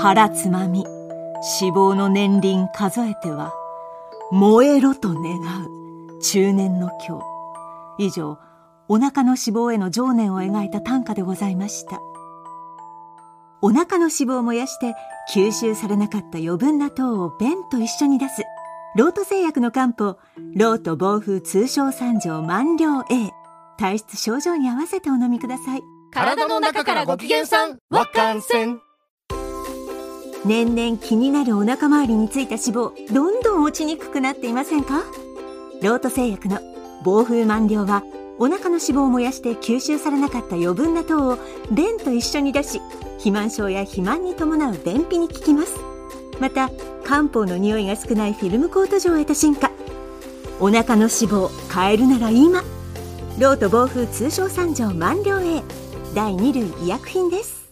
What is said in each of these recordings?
腹つまみ。脂肪の年輪数えては燃えろと願う。中年の今日。以上お腹の脂肪への情念を描いた短歌でございました。お腹の脂肪を燃やして吸収されなかった余分な糖を便と一緒に出す。ロート製薬の漢方ロート暴風通商三条万両 A 体質症状に合わせてお飲みください。体の中からご機嫌さんわかんせん。年々気になるお腹周りについた脂肪どんどん落ちにくくなっていませんか？ロート製薬の暴風満了はお腹の脂肪を燃やして吸収されなかった余分な糖を便と一緒に出し肥満症や肥満に伴う便秘に効きます。また漢方の匂いが少ないフィルムコート状を得た進化。お腹の脂肪変えるなら今ロート暴風通商三条満了へ。第2類医薬品です。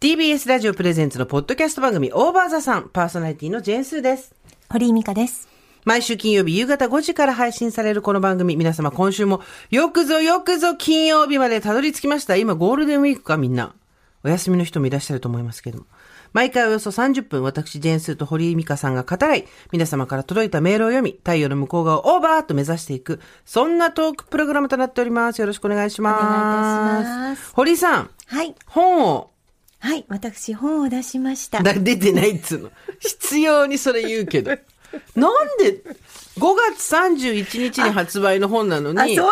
TBS ラジオプレゼンツのポッドキャスト番組オーバーザさんパーソナリティのジェーンスーです。堀井美香です毎週金曜日夕方5時から配信されるこの番組、皆様今週もよくぞよくぞ金曜日までたどり着きました。今ゴールデンウィークかみんな。お休みの人もいらっしゃると思いますけども。毎回およそ30分、私、ジェーンスーと堀井美香さんが語らい、皆様から届いたメールを読み、太陽の向こう側をオーバーと目指していく、そんなトークプログラムとなっております。よろしくお願いします。お願いします堀井さん、はい本を、はい私本を出しましただ出てないっつうの。必要にそれ言うけど。なんで、5月31日に発売の本なのに、あそういうこ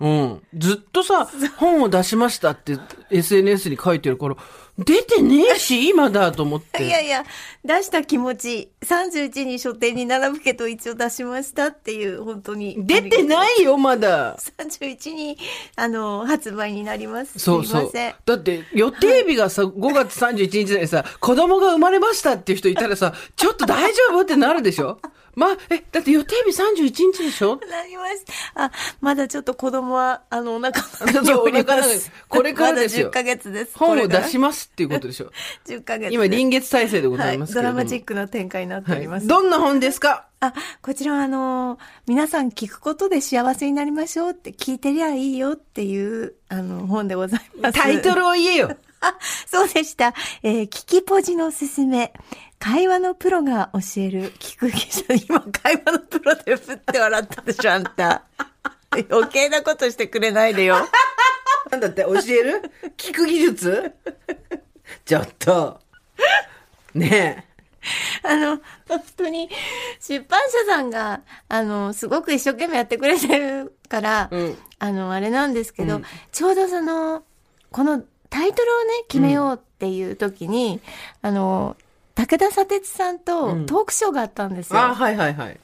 うん。ずっとさ、本を出しましたって SNS に書いてるから、出てねえし、今だと思っといて。やいや出した気持ち31に書店に並ぶけど一応出しましたっていう本当に出てないよ、まだ。31にあの発売になりますそうそう。だって、予定日がさ、5月31日でさ、子供が生まれましたっていう人いたらさ、ちょっと大丈夫？ってなるでしょ？まあ、え、だって予定日31日でしょ？なりましたあまだちょっと子供はあのお腹のお腹のこれからですよ。まだ10ヶ月です。本を出しまますっていうことでしょ。す10ヶ月今、臨月体制でございますけれども。はい、ドラマチックな展開になっております、どんな本ですか？あ、こちらはあの、皆さん聞くことで幸せになりましょうって聞いてりゃいいよっていう、あの、本でございます。タイトルを言えよ。あ、そうでした。えー聞きポジのおすすめ。会話のプロが教える聞く技術。今、会話のプロでふって笑ったでしょ、あんた。余計なことしてくれないでよ。なんだって教える？聞く技術？ちょっと。ねあの、本当に、出版社さんが、あの、すごく一生懸命やってくれてるから、うんあの、あれなんですけど、うんちょうどその、このタイトルをね、決めようっていう時に、あの、武田砂鉄さんとうんトークショーがあったんですえ。よ。あ、はいはいはい。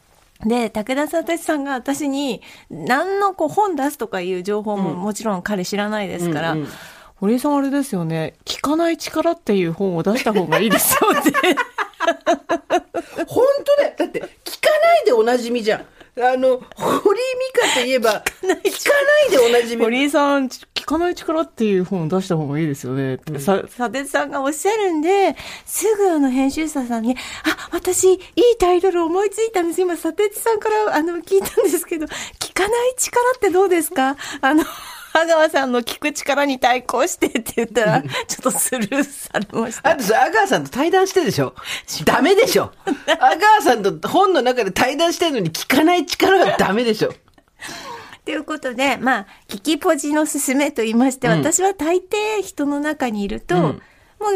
で、武田砂鉄さんが私に、何のこう本出すとかいう情報もうんもちろん彼知らないですから、うんうん堀井さんあれですよね、聞かない力っていう本を出した方がいいですよって。本当だよ。だって、聞かないでおなじみじゃん。あの、堀井美香といえば、聞かないでおなじみ。堀井さん、聞かない力っていう本を出した方がいいですよね。さ砂鉄さんがおっしゃるんで、すぐあの編集者さんに、あ、私、いいタイトル思いついたんです。今、砂鉄さんからあの聞いたんですけど、聞かない力ってどうですか？あの、阿川さんの聞く力に対抗してって言ったら、ちょっとスルーされました。あとさ、阿川さんと対談してるでしょ？ダメでしょ？阿川さんと本の中で対談してるのに聞かない力はダメでしょ？ということで、まあ、聞きポジの勧めと言いまして、うん。私は大抵人の中にいると、うん。も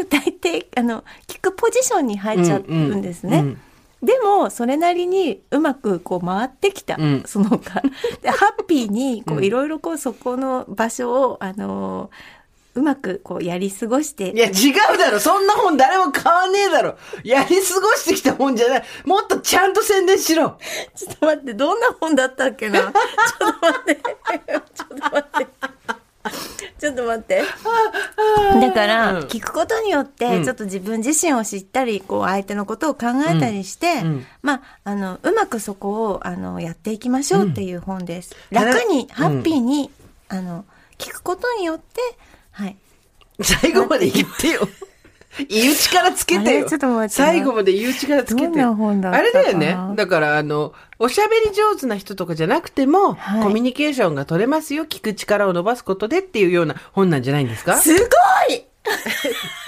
う大抵、あの、聞くポジションに入っちゃうんですね。うんうんでも、それなりにうまくこう回ってきた、うんそのか。で、ハッピーに、こういろいろこう、そこの場所を、あのうまくこう、やり過ごして。いや、違うだろそんな本誰も買わねえだろやり過ごしてきた本じゃないもっとちゃんと宣伝しろちょっと待って、どんな本だったっけなちょっと待って。ちょっと待って。ちょっと待って。だから、うん。聞くことによって、うん。ちょっと自分自身を知ったり、こう、相手のことを考えたりして、うん。うんまあ、あの、うまくそこを、あの、やっていきましょうっていう本です。うん。楽に、うん。ハッピーに、あの、聞くことによって、はい。最後まで言ってよ。言う力つけてよ。ちょっと待って最後まで言う力つけてどんな本だったあれだよね。だから、あの、おしゃべり上手な人とかじゃなくても、はい。コミュニケーションが取れますよ。聞く力を伸ばすことでっていうような本なんじゃないんですか？すごい！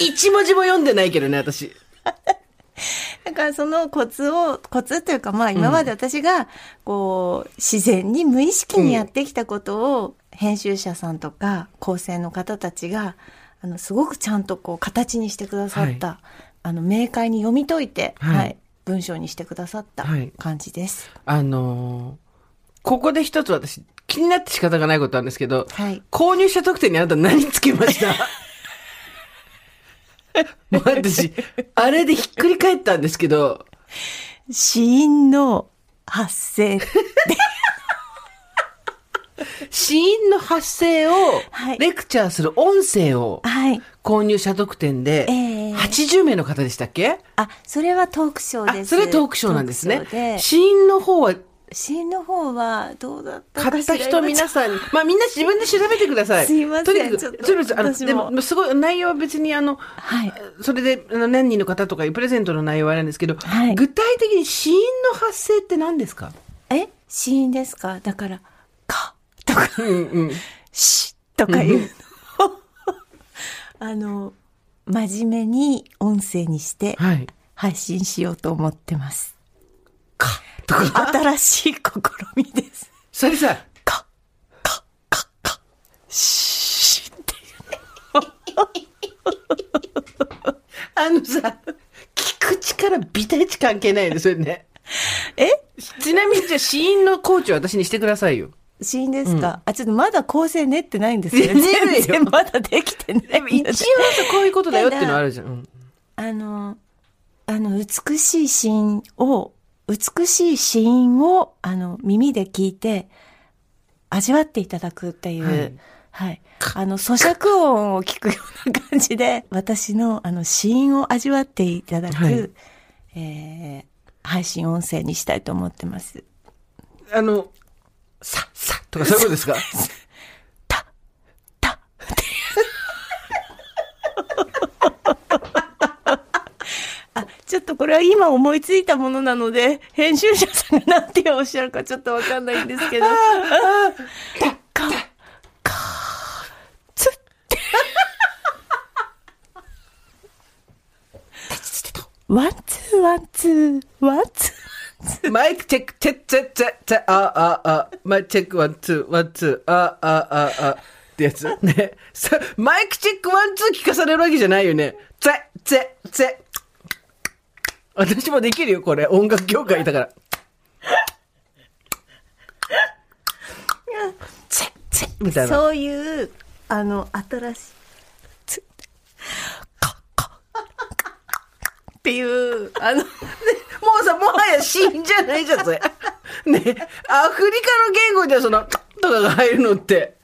一文字も読んでないけどね、私。だからそのコツを、コツというかまあ今まで私がこう自然に無意識にやってきたことを編集者さんとか構成の方たちがあのすごくちゃんとこう形にしてくださった、あの明快に読み解いて、はい。はい、文章にしてくださったはい感じです。あのーここで一つ私、気になって仕方がないことなんですけど、はい。購入者特典にあなた何つけました？もう私、あれでひっくり返ったんですけど、死因の発生。死因の発生をはいレクチャーする音声をはい。購入者特典で、ええ80名の方でしたっけ？あ、それはトークショーあ、です。それトークショーなんですね。死因の方は？死因の方はどうだった買った人皆さんに、まあみんな自分で調べてください。すいません。とにかく、ちょっとでも。でも、すごい、内容は別にあの、はい。それで、あの何人の方とかいうプレゼントの内容はあるんですけど、はい。具体的に死因の発生って何ですか？え？死因ですか？だから、か、とか、うんうん。し、とかいうの。を、あの、真面目に音声にしてはい。配信しようと思ってます。か、とか。新しい試みです。それさ、か、か、か、か、しっていう。あのさ、聞く力ビタイチ関係ないですよね。え？ちなみにじゃあ死因のコーチを私にしてくださいよ。死因ですか、あ、ちょっとまだ構成練ってないんですよ。全然まだできてないでも一応さ、こういうことだよっていうのはあるじゃん。うん。あの、あの、美しいシーンを、美しいシーンを、あの、耳で聞いて、味わっていただくっていう、ははいい。あの、咀嚼音を聞くような感じで、私の、あの、シーンを味わっていただく、はい。えー配信音声にしたいと思ってます。あの、さ、さ、とかそういうことですか？た、た、あ、ちょっとこれは今思いついたものなので、編集者さんが何ておっしゃるかちょっとわかんないんですけど。か、か、つって。 one two one two、 one two。mic check、チェッチェッチェッチェ、あ、あ、あ、 mic check one two、one two、あ、あ、あ、あ、ってやつ。ね。さ mic check one two 聞かされるわけじゃないよね。チェ、チェ、チェ。私もできるよ、これ。音楽業界だから。チェ、チェ、みたいな。そういう、あの、新しい、つ、か、か、っていう、あの、もうさ、もはや死因じゃないじゃん、それ。ね。アフリカの言語ではその、とかが入るのって。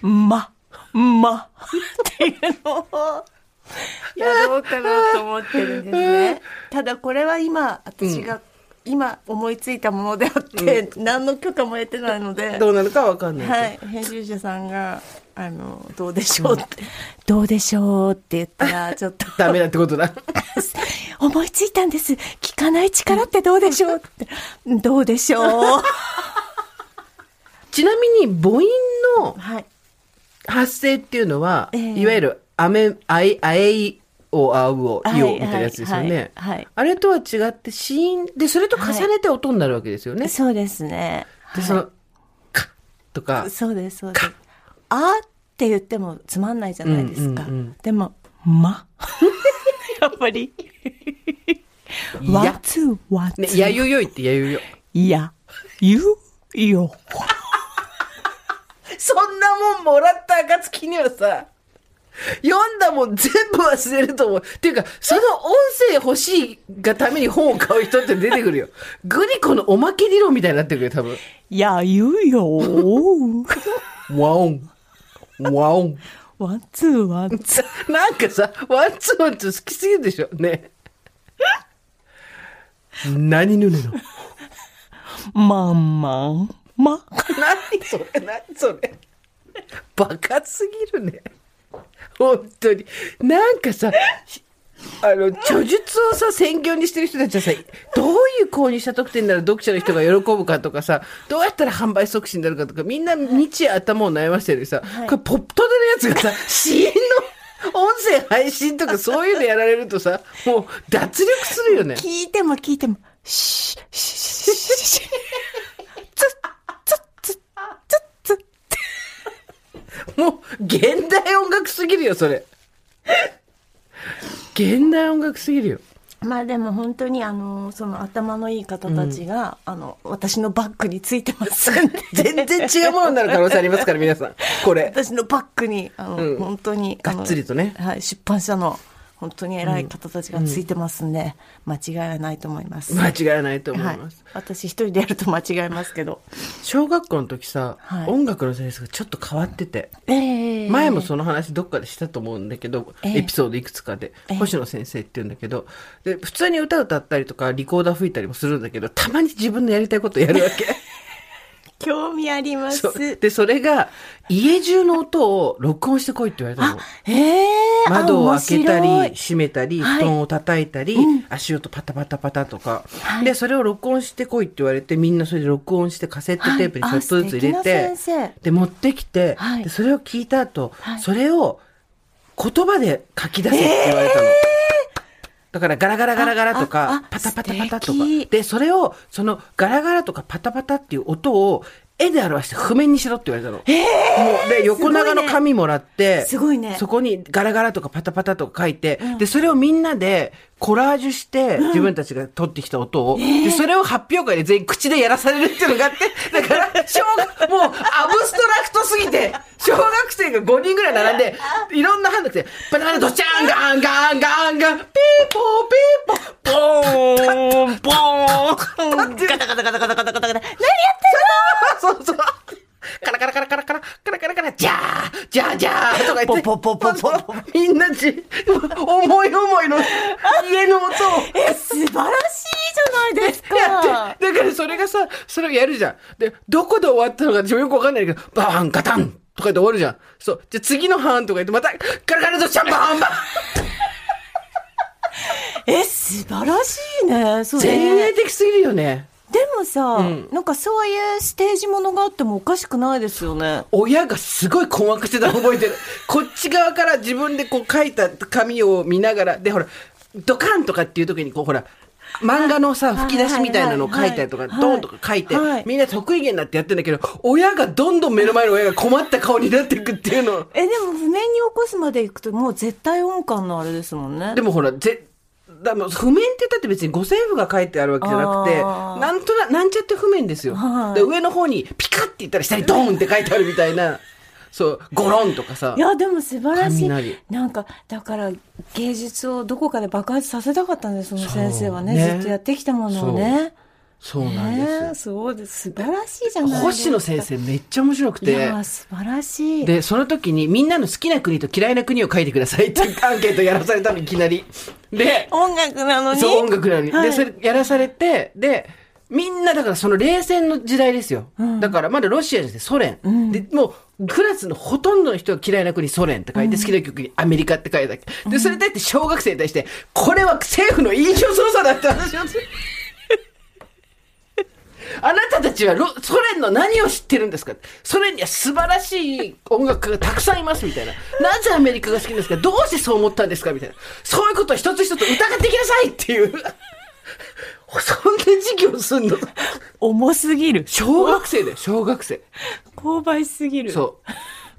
ま、ま、っていうのを、やろうかなと思ってるんですね。ただこれは今、私が、今思いついたものであって、何の許可も得てないので、どうなるかわかんない。はい、編集者さんが、あの、どうでしょうって、どうでしょうって言ったら、ちょっと、ダメだってことだ。思いついたんです。聞かない力ってどうでしょうって、どうでしょうちなみに母音のはい。発声っていうのは、ええいわゆる、あめ、あい、あえい、お、あうお、はいいお、みたいなやつですよね。はいはいあれとは違って、子音で、それと重ねて音になるわけですよね。そうですね。で、その、か、とか、そうです、そうです。あって言ってもつまんないじゃないですか。うんうんうんでも、ま。やっぱり。ワンツー、ワンツね、ー。やゆよいってやゆよ。や、ゆ、よ。そんなもんもらった暁にはさ、読んだもん全部忘れると思う。っていうか、その音声欲しいがために本を買う人って出てくるよ。グリコのおまけ理論みたいになってくるよ、多分。や、ゆよ。ワオン。ワオン。 one two、one two。なんかさ、 one two one two 好きすぎるでしょね。何ぬねのまんまん、ま。何それ何それバカすぎるね。本当に。なんかさ、あの、著述をさ、専業にしてる人たちはさ、どういう購入した特典なら読者の人が喜ぶかとかさ、どうやったら販売促進になるかとか、みんな日夜頭を悩ましてるさ、これポットでのやつがさ、支援の音声配信とかそういうのやられるとさ、もう脱力するよね。聞いても聞いても、シッ、シッ、シッ、シッ、シッ、ツッ、ツッ、ツッ、ツッ、ツッ。もう、現代音楽すぎるよ、それ。現代音楽すぎるよ。まあでも本当にあの、その頭のいい方たちが、あの、私のバッグについてますんで。全然違うものになる可能性ありますから、皆さん。これ。私のバッグに、あの、うん本当に、がっつりとねはい、出版社の、本当に偉い方たちがついてますんで、間違いはないと思います。間違いないと思はいいます。。私一人でやると間違いますけど。小学校の時さ、はい音楽の先生がちょっと変わってて、ええ前もその話どっかでしたと思うんだけど、ええエピソードいくつかで、ええ星野先生って言うんだけど、で、普通に歌歌ったりとか、リコーダー吹いたりもするんだけど、たまに自分のやりたいことやるわけ。興味あります。で、それが、家中の音を録音してこいって言われたの。ええ窓を開けたり、閉めたり、はい。布団を叩いたり、足音パタパタパタとか、はい。で、それを録音してこいって言われて、みんなそれで録音してカセットテープにちょっとずつ入れて、はいで、持ってきて、はい。で、それを聞いた後、はい。それを言葉で書き出せって言われたの。だからガラガラガラガラとかあ、パタパタパタとか。で、それを、そのガラガラとかパタパタっていう音を絵で表して譜面にしろって言われたの。もうで、横長の紙もらって、すごいねそこにガラガラとかパタパタとか書いて、で、それをみんなでコラージュして、自分たちが取ってきた音を、で、それを発表会で全員口でやらされるっていうのがあって、だから、小学、もう、アブストラクトすぎて、小学生が5人ぐらい並んで、いろんなハンドで、バナナドチャンガンガンガンガン、ピーポーピーポー、ボーン、ボーン、ガタガタガタガタガタガタガタ。何やってそうそう。カラカラカラカラカラ、カラカラカラ、ジャー、ジャージャーとか言って。ポポポポポポみんなじ、思い思いの家の音を。え、素晴らしいじゃないですか。やって、だからそれがさ、それをやるじゃん。で、どこで終わったのか自分よくわかんないけど、バーン、ガタンとか言って終わるじゃん。そう。じゃあ次の班とか言って、また、ガラガラとシャンバーンバーンえ、素晴らしいね。それ。前衛的すぎるよね。でもさ、んなんかそういうステージものがあってもおかしくないですよね。親がすごい困惑してたの覚えてる。こっち側から自分でこう書いた紙を見ながら、で、ほら、ドカンとかっていう時にこう、ほら、漫画のさ、吹き出しみたいなのを書いたりとか、ドーンとか書いてはい、みんな得意げになってやってんだけど、親がどんどん目の前の親が困った顔になっていくっていうの。え、でも譜面に起こすまで行くともう絶対音感のあれですもんね。でもほら、ぜ、だも譜面って言ったって別に五線譜が書いてあるわけじゃなくて、なんとな、なんちゃって譜面ですよ。はいで上の方にピカって言ったら下にドーンって書いてあるみたいな、そう、ゴロンとかさい。や、でも素晴らしい雷。なんか、だから芸術をどこかで爆発させたかったんです、その先生はね。ねずっとやってきたものをね。そうなんです。ねえそうです。素晴らしいじゃない。星野先生めっちゃ面白くていや、素晴らしい。で、その時にみんなの好きな国と嫌いな国を書いてくださいっていうアンケートやらされたの、いきなり。で、音楽なのに？そう、音楽なのに。はいで、それやらされて、で、みんなだからその冷戦の時代ですよ。だからまだロシアじゃなくてソ連。で、もうクラスのほとんどの人が嫌いな国ソ連って書いて、好きな曲にアメリカって書いたわけ。で、それに対して小学生に対して、これは政府の印象操作だって話をする。あなたたちはロソ連の何を知ってるんですか？ソ連には素晴らしい音楽家がたくさんいますみたいな。なぜアメリカが好きなんですか？どうしてそう思ったんですか？みたいな。そういうことを一つ一つ疑ってきなさいっていう。そんな授業すんの？重すぎる。小学生だよ、小学生。勾配すぎる。そ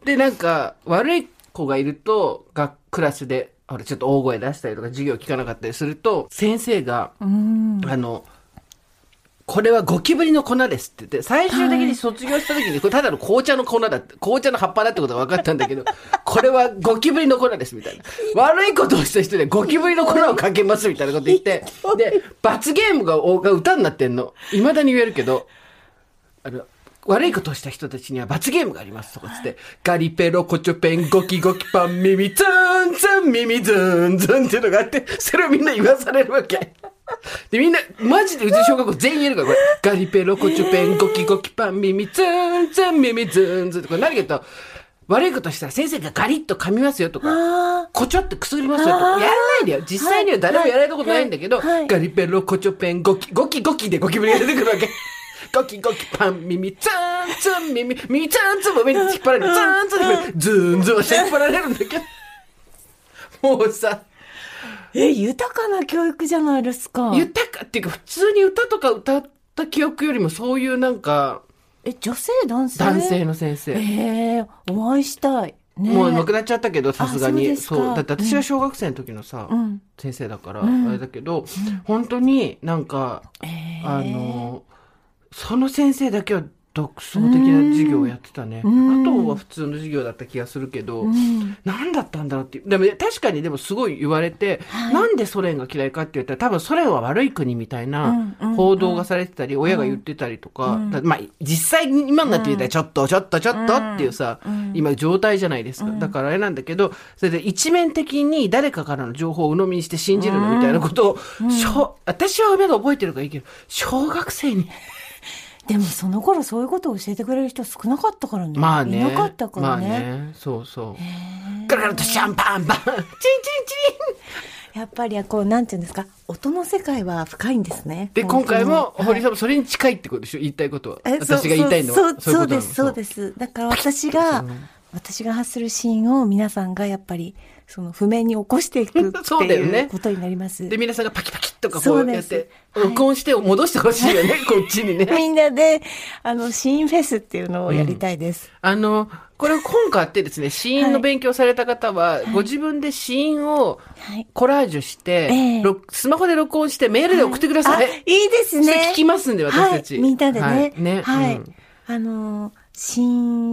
う。で、なんか、悪い子がいると、がクラスで、ほら、ちょっと大声出したりとか、授業聞かなかったりすると、先生が、あの、これはゴキブリの粉ですって言って、最終的に卒業した時に、これただの紅茶の粉だって、紅茶の葉っぱだってことが分かったんだけど、これはゴキブリの粉ですみたいな。悪いことをした人でゴキブリの粉をかけますみたいなこと言って、で、罰ゲームがが歌になってんの。未だに言えるけど、あの、悪いことをした人たちには罰ゲームがありますとかつって、ガリペロコチョペンゴキゴキパン耳ズーンズン耳ズーンズンっていうのがあって、それをみんな言わされるわけ。で、みんな、マジでうちの小学校全員言えるから、これ。ガリペロコチョペンゴキゴキパン耳ズーンズン耳ズーンズンってこれ何かと、悪いことしたら先生がガリッと噛みますよとか、あこちょってくすぐりますよとか、やらないでよ。実際には誰もやられたことないんだけど、ガリペロ、コチョペン、ゴキ、ゴキゴキでゴキブリが出てくるわけ。ゴキゴキパン、耳、ツーンツン、耳、耳ツーンツンも上に引っ張られる。ツーンツン、ズ ーンズーンして引っ張られるんだけど。もうさ、ーえ、豊かな教育じゃないですか。豊かっていうか普通に歌とか歌った記憶よりもそういうなんか、え、女性男性？男性の先生。ええお会いしたい。ねもう亡くなっちゃったけど、さすがに。そう。だって私は小学生の時のさ、うん先生だから、んあれだけど、本当になんか、えあの、その先生だけは独創的な授業をやってたね。うん。あとは普通の授業だった気がするけど、うん。何だったんだろうっていう。でも確かにでもすごい言われて、はい。なんでソ連が嫌いかって言ったら多分ソ連は悪い国みたいうんなうん。報道がされてたり、親が言ってたりとか、だまあ実際に今になって言ったらちょっとちょっとちょっとっていうさ、今状態じゃないですか。だからあれなんだけど、それで一面的に誰かからの情報を鵜呑みにして信じるのみたいなことを、小私はまだ覚えてるからいいけど、小学生に。でもその頃そういうことを教えてくれる人少なかったからね。まあね。いなかったからまあね。ね。そうそう。ガラガラとシャンパンパンチンチンチンやっぱりこう、なんていうんですか、音の世界は深いんですね。で、今回も、堀さんもそれに近いってことでしょ？言いたいことは。私が言いたいのは。そうそうです、そうです。だから私が、私が発するシーンを皆さんがやっぱり、その譜面に起こしていくって そうだよねいうことになります。で、皆さんがパキパキッとかこそうやって、はい録音して戻してほしいよね、こっちにね。みんなで、あの、シーンフェスっていうのをやりたいです。あの、これ本があってですね、シーンの勉強された方は、ご自分でシーンをはい。コラージュして、ええろスマホで録音してメールで送ってください。あ、いいですね。聞きますんで、私たち。はい、みんなでね。はいね。はい。うんあのー、シー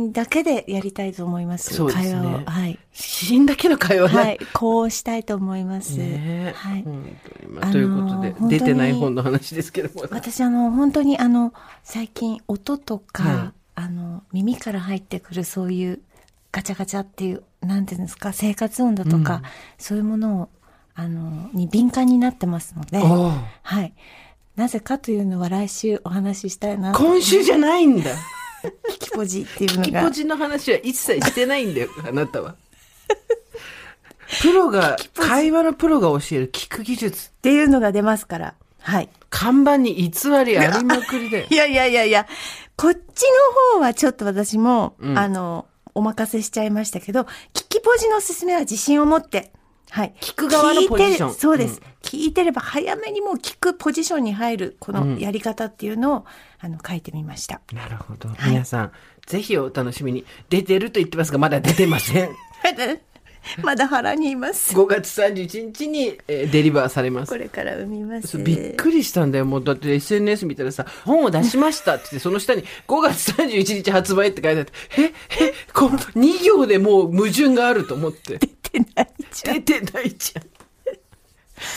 ンだけでやりたいと思います。そうですね会話を。はい。シーンだけの会話ね。はい。こうしたいと思います。はい。本当にまああのーということで、出てない本の話ですけども。私あの、本当にあの、最近音とか、はいあの、耳から入ってくるそういうガチャガチャっていう、なんていうんですか、生活音だとか、そういうものを、あの、に敏感になってますので、はい。なぜかというのは来週お話ししたいなと。今週じゃないんだ。キキポジっていうのが。キポジの話は一切してないんだよ、あなたは。プロが、会話のプロが教える聞く技術。っていうのが出ますから。はい。看板に偽りありまくりでい。やいやいやいや、こっちの方はちょっと私も、うんあの、お任せしちゃいましたけど、聞きポジのおすすめは自信を持って、はい。聞く側のポジションそうです、うん聞いてれば早めにもう聞くポジションに入る、このやり方っていうのを、あの、書いてみました。なるほど。い皆さん、ぜひお楽しみに。出てると言ってますが、まだ出てません。まだ腹にいます。5月31日に、えーデリバーされますこ。れから産みます。びっくりしたんだよ。もうだって SNS 見たらさ、本を出しましたって言って、その下に5月31日発売って書いてあって、え、え、この2行でもう矛盾があると思って。出てないじゃん。出てないじゃん。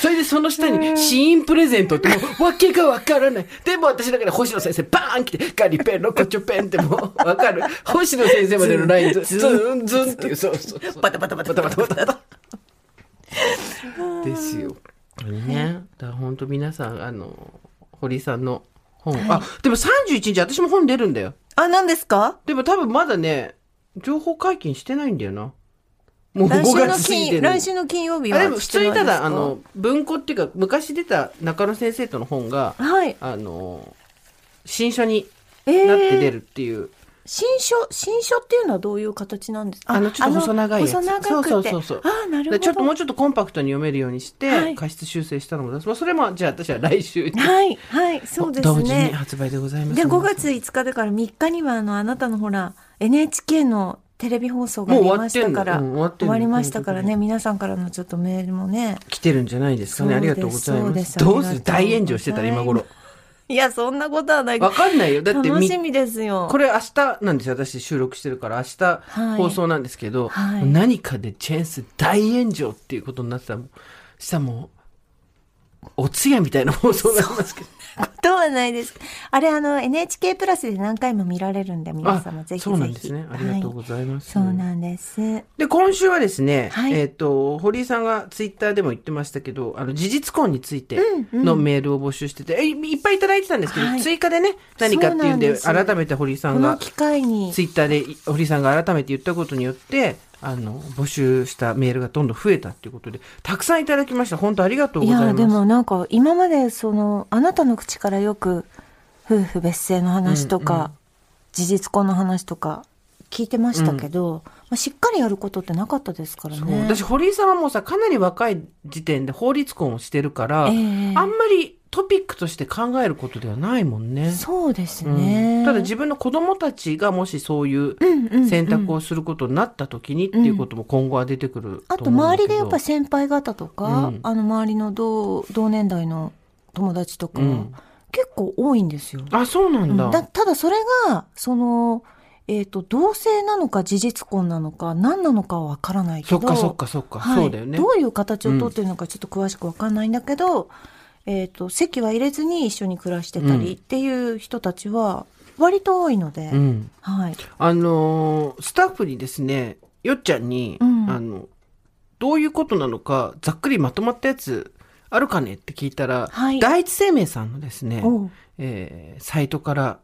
それでその下に、シーンプレゼントってもう、わけがわからない。でも私だから星野先生、バーン来て、ガリペン、ロコチョペンってもう、わかる。星野先生までのラインズ、ズンズンっていう、そうそうそう。バタバタバタバタバタバタ。ですよ。ね。だから本当皆さん、あの、堀井さんの本、あ、でも31日私も本出るんだよ。あ、何ですか？でも多分まだね、情報解禁してないんだよな。もう5来週の金、る来週の金曜日はあでも普通にただ、あの、文庫っていうか、昔出た中野先生との本が、はい。あの、新書にえなって出ー、るっていう。新書、新書っていうのはどういう形なんです？かあの、ちょっと細長いやつ。細長くて。そうそうそうそう。あ、なるほど。でちょっともうちょっとコンパクトに読めるようにして、はい過失修正したのも出す。まあ、それも、じゃあ私は来週に。はい、はい、そうです同時にね。発売でございます。で、5月5日だから3日には、あの、あなたのほら、NHK のテレビ放送がありましたから、終わうん終わりましたからね、皆さんからのちょっとメールもね。来てるんじゃないですかね。ありがとうございま。ですすどうする？大炎上してたら今頃。いや、そんなことはない。わかんないよ。だってみ楽しみですよ。これ明日なんですよ？私収録してるから明日はい放送なんですけど、はい何かでチェンス大炎上っていうことになってたら、したらもう、お通夜みたいな放送になりますけど。とはないです。あれ、あの、NHK プラスで何回も見られるんで、皆様ぜひぜひ。そうなんですね。ありがとうございます。はい、そうなんです。で、今週はですね、はいえっ、と、堀井さんがツイッターでも言ってましたけど、あの、事実婚についてのメールを募集してて、えいいっぱいいただいてたんですけど、はい追加でね、何かっていうんで、改めて堀井さんが、この機会にツ、イッターで堀井さんが改めて言ったことによって、あの、募集したメールがどんどん増えたっていうことで、たくさんいただきました。本当ありがとういや、ございます。でもなんか、今までその、あなたの口からよく、夫婦別姓の話とか、うんうん事実婚の話とか、聞いてましたけど、まあ、しっかりやることってなかったですからそうね。私、堀井さんはもうさ、かなり若い時点で法律婚をしてるから、ええあんまりトピックとして考えることではないもんね。そうですうんね。ただ自分の子供たちがもしそういう選択をすることになった時にっていうことも今後は出てくるあとと思うんだけど。周りでやっぱ先輩方とか、うんあの周りの同同年代の友達とか、うん結構多いんですよ。あ、そうなんだ。だただそれが、その、えっ、と、同性なのか事実婚なのか何なのかはわからないけど。そっかそっかそっか。はいそうだよね。どういう形をとってるのかちょっと詳しくわかんないんだけど、えっ、と、籍は入れずに一緒に暮らしてたりっていう人たちは割と多いので、うん。はい。あのースタッフにですね、よっちゃんに、うんあの、どういうことなのか、ざっくりまとまったやつあるかねって聞いたら、はい第一生命さんのですねえーサイトから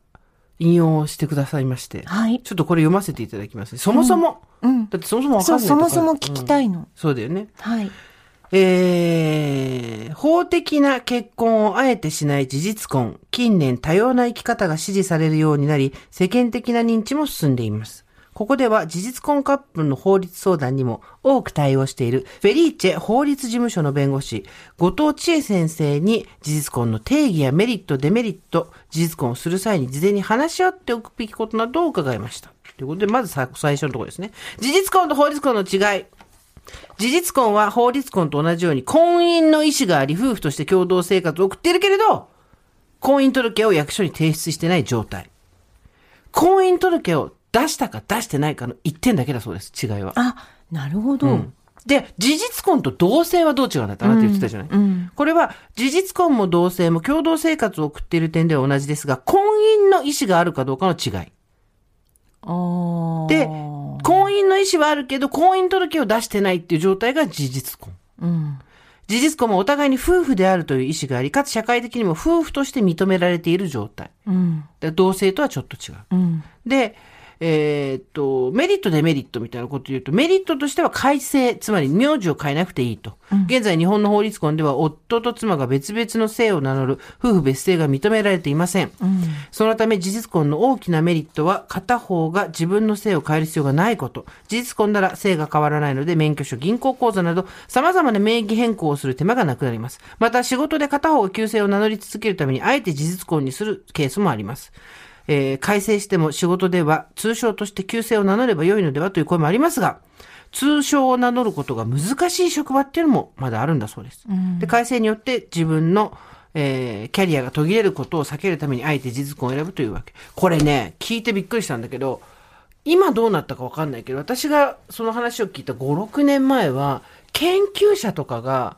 引用してくださいまして、はい。ちょっとこれ読ませていただきますね。そもそも、うん。だってそもそもわかんないそもそも聞きたいの。うんそうだよね。はい。えー、法的な結婚をあえてしない事実婚。近年多様な生き方が支持されるようになり、世間的な認知も進んでいます。ここでは事実婚カップルの法律相談にも多く対応しているフェリーチェ法律事務所の弁護士、後藤千恵先生に事実婚の定義やメリット、デメリット、事実婚をする際に事前に話し合っておくべきことなどを伺いました。ということで、まず最初のところですね。事実婚と法律婚の違い。事実婚は法律婚と同じように婚姻の意思があり夫婦として共同生活を送っているけれど、婚姻届を役所に提出してない状態。婚姻届を出したか出してないかの一点だけだそうです、違いは。あ、なるほど。うんで、事実婚と同性はどう違うんだってあなた言ってたじゃない、うんうんこれは事実婚も同性も共同生活を送っている点では同じですが、婚姻の意思があるかどうかの違い。で、婚姻の意思はあるけど、婚姻届を出してないっていう状態が事実婚。うん。事実婚もお互いに夫婦であるという意思があり、かつ社会的にも夫婦として認められている状態。うん。で同性とはちょっと違う。うん。で、えーっと、メリット、デメリットみたいなことを言うと、メリットとしては改正、つまり名字を変えなくていいと。現在日本の法律婚では夫と妻が別々の姓を名乗る夫婦別姓が認められていません。そのため事実婚の大きなメリットは片方が自分の姓を変える必要がないこと。事実婚なら姓が変わらないので免許証、銀行口座など様々な名義変更をする手間がなくなります。また仕事で片方が旧姓を名乗り続けるためにあえて事実婚にするケースもあります。えー改正しても仕事では通称として旧姓を名乗ればよいのではという声もありますが、通称を名乗ることが難しい職場っていうのもまだあるんだそうです。で改正によって自分の、えーキャリアが途切れることを避けるためにあえて事実婚を選ぶというわけ。これね、聞いてびっくりしたんだけど、今どうなったかわかんないけど、私がその話を聞いた5、6年前は、研究者とかが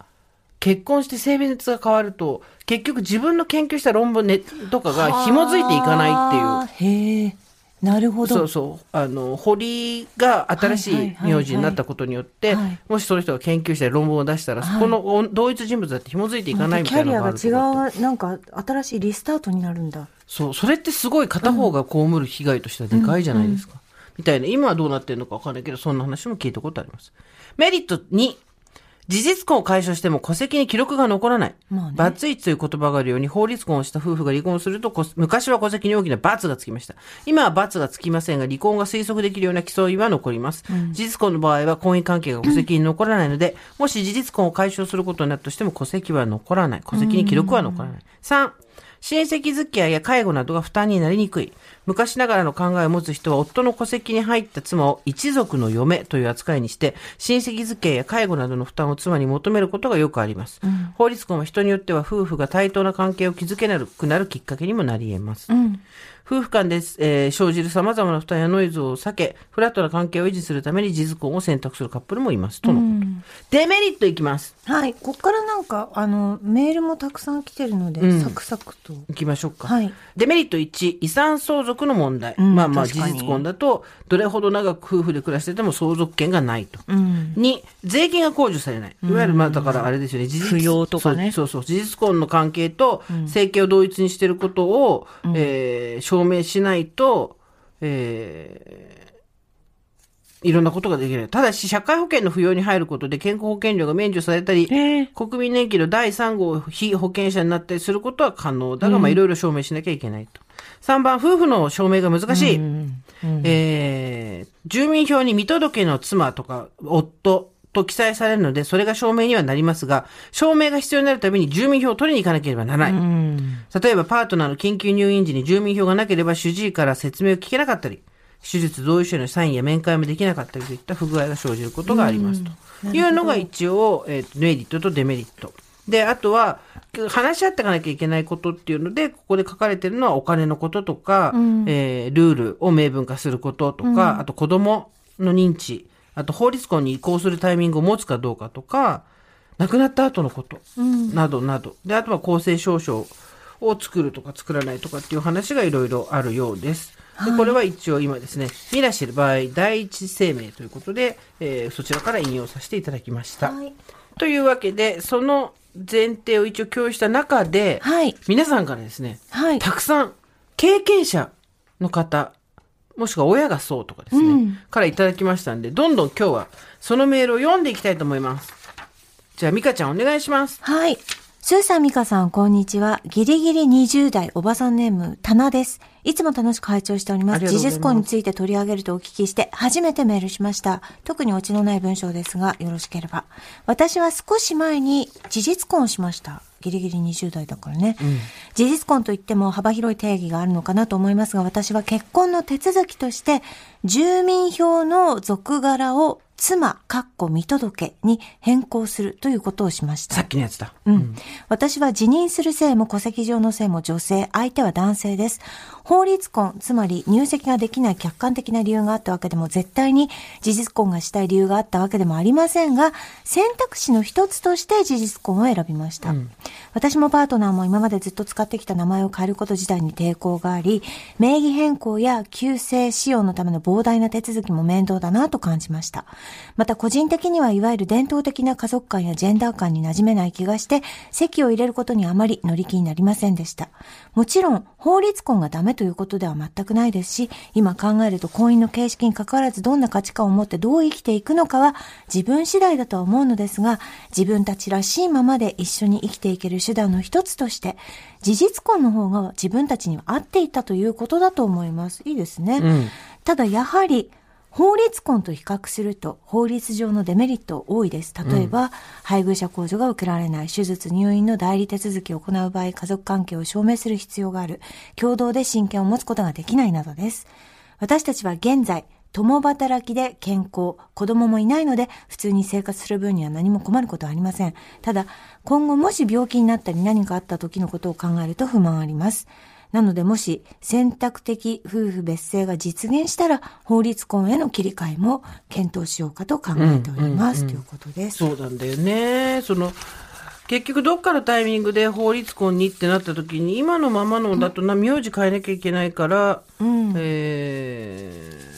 結婚して性別が変わると、結局自分の研究した論文、ね、とかが紐づいていかないっていう。へえ。なるほど。そうそう。あの、堀が新しい名字になったことによってもしその人が研究者で論文を出したら、はいそこの同一人物だって紐づいていかないみキャリアがたいなのがあると思って違う、なんか新しいリスタートになるんだ。そう、それってすごい片方が被る被害としてはでかいじゃないですか。みたいな、今はどうなってるのかわかんないけど、そんな話も聞いたことあります。メリット2、事実婚を解消しても戸籍に記録が残らない。まあねバツイチという言葉があるように、法律婚をした夫婦が離婚すると、こ昔は戸籍に大きな罰がつきました。今は罰がつきませんが、離婚が推測できるような競いは残ります。事実婚の場合は婚姻関係が戸籍に残らないので、もし事実婚を解消することになったとしても戸籍は残らない。戸籍に記録は残らない。3、親戚付き合いや介護などが負担になりにくい。昔ながらの考えを持つ人は夫の戸籍に入った妻を一族の嫁という扱いにして、親戚付き合いや介護などの負担を妻に求めることがよくあります。法律婚は人によっては夫婦が対等な関係を築けなくなるきっかけにもなり得ます。夫婦間で、えー生じる様々な負担やノイズを避け、フラットな関係を維持するために事実婚を選択するカップルもいます。との。デメリットいきます。はい。ここからなんか、あの、メールもたくさん来てるので、うんサクサクと。いきましょうか。はい。デメリット1、遺産相続の問題。うんまあまあ、事実婚だと、どれほど長く夫婦で暮らしてても相続権がないと。うん。2、税金が控除されない。いわゆる、まあ、だからあれですよね、事実扶養とかねそうそうそう、事実婚の関係と、生計を同一にしていることを、えー証明しないと、えーいろんなことができない。ただし、社会保険の扶養に入ることで健康保険料が免除されたり、え国民年金の第3号被保険者になったりすることは可能だが、まあ、いろいろ証明しなきゃいけないと。3番、夫婦の証明が難しい。えー住民票に見届けの妻とか夫と記載されるので、それが証明にはなりますが、証明が必要になるために住民票を取りに行かなければならない。うん。例えば、パートナーの緊急入院時に住民票がなければ主治医から説明を聞けなかったり、手術同意書のサインや面会もできなかったりといった不具合が生じることがありますというのが一応、えーとメリットとデメリット。で、あとは、話し合っていかなきゃいけないことっていうので、ここで書かれてるのはお金のこととか、えールールを明文化することとか、あと子供の認知、あと法律婚に移行するタイミングを持つかどうかとか、亡くなった後のこと、などなど。で、あとは公正証書を作るとか作らないとかっていう話がいろいろあるようです。で、これは一応今ですね、ミラシル場合第一声明ということで、えーそちらから引用させていただきました。はい。というわけで、その前提を一応共有した中で、はい。皆さんからですね、はい。たくさん経験者の方、もしくは親がそうとかですね、うんからいただきましたんで、どんどん今日はそのメールを読んでいきたいと思います。じゃあ、ミカちゃんお願いします。はい。スーさん、ミカさん、こんにちは。ギリギリ20代おばさんネーム、タナです。いつも楽しく拝聴しております。事実婚について取り上げるとお聞きして、初めてメールしました。特にオチのない文章ですが、よろしければ。私は少し前に事実婚をしました。ギリギリ20代だからね。事実婚といっても幅広い定義があるのかなと思いますが、私は結婚の手続きとして、住民票の属柄を妻、かっこ見届けに変更するということをしましたさ。っきのやつだ。うん。私は辞任する性も戸籍上の性も女性、相手は男性です。法律婚、つまり入籍ができない客観的な理由があったわけでも、絶対に事実婚がしたい理由があったわけでもありませんが、選択肢の一つとして事実婚を選びました。私もパートナーも今までずっと使ってきた名前を変えること自体に抵抗があり、名義変更や旧姓使用のための膨大な手続きも面倒だなと感じました。また個人的にはいわゆる伝統的な家族観やジェンダー観に馴染めない気がして、籍を入れることにあまり乗り気になりませんでした。もちろん、法律婚がダメということでは全くないですし、今考えると婚姻の形式に関わらずどんな価値観を持ってどう生きていくのかは自分次第だとは思うのですが、自分たちらしいままで一緒に生きていける手段の一つとして、事実婚の方が自分たちには合っていたということだと思います。いいですね。うん。ただやはり、法律婚と比較すると法律上のデメリット多いです。例えば、配偶者控除が受けられない、手術入院の代理手続きを行う場合、家族関係を証明する必要がある、共同で親権を持つことができないなどです。私たちは現在、共働きで健康、子供もいないので、普通に生活する分には何も困ることはありません。ただ、今後もし病気になったり何かあった時のことを考えると不満あります。なので、もし選択的夫婦別姓が実現したら、法律婚への切り替えも検討しようかと考えております。ということです。そうなんだよね。その、結局どっかのタイミングで法律婚にってなった時に、今のままのだとな、名字変えなきゃいけないから、うん。えー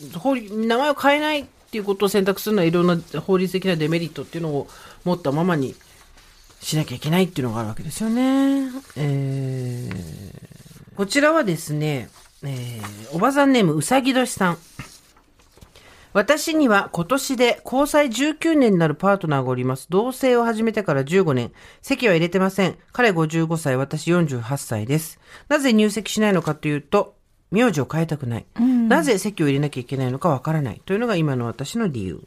名前を変えないっていうことを選択するのはいろんな法律的なデメリットっていうのを持ったままにしなきゃいけないっていうのがあるわけですよね。えーこちらはですね、えーおばさんネームうさぎ年さん。私には今年で交際19年になるパートナーがおります。同棲を始めてから15年。籍は入れてません。彼55歳、私48歳です。なぜ入籍しないのかというと、名字を変えたくない。なぜ籍を入れなきゃいけないのかわからない。というのが今の私の理由。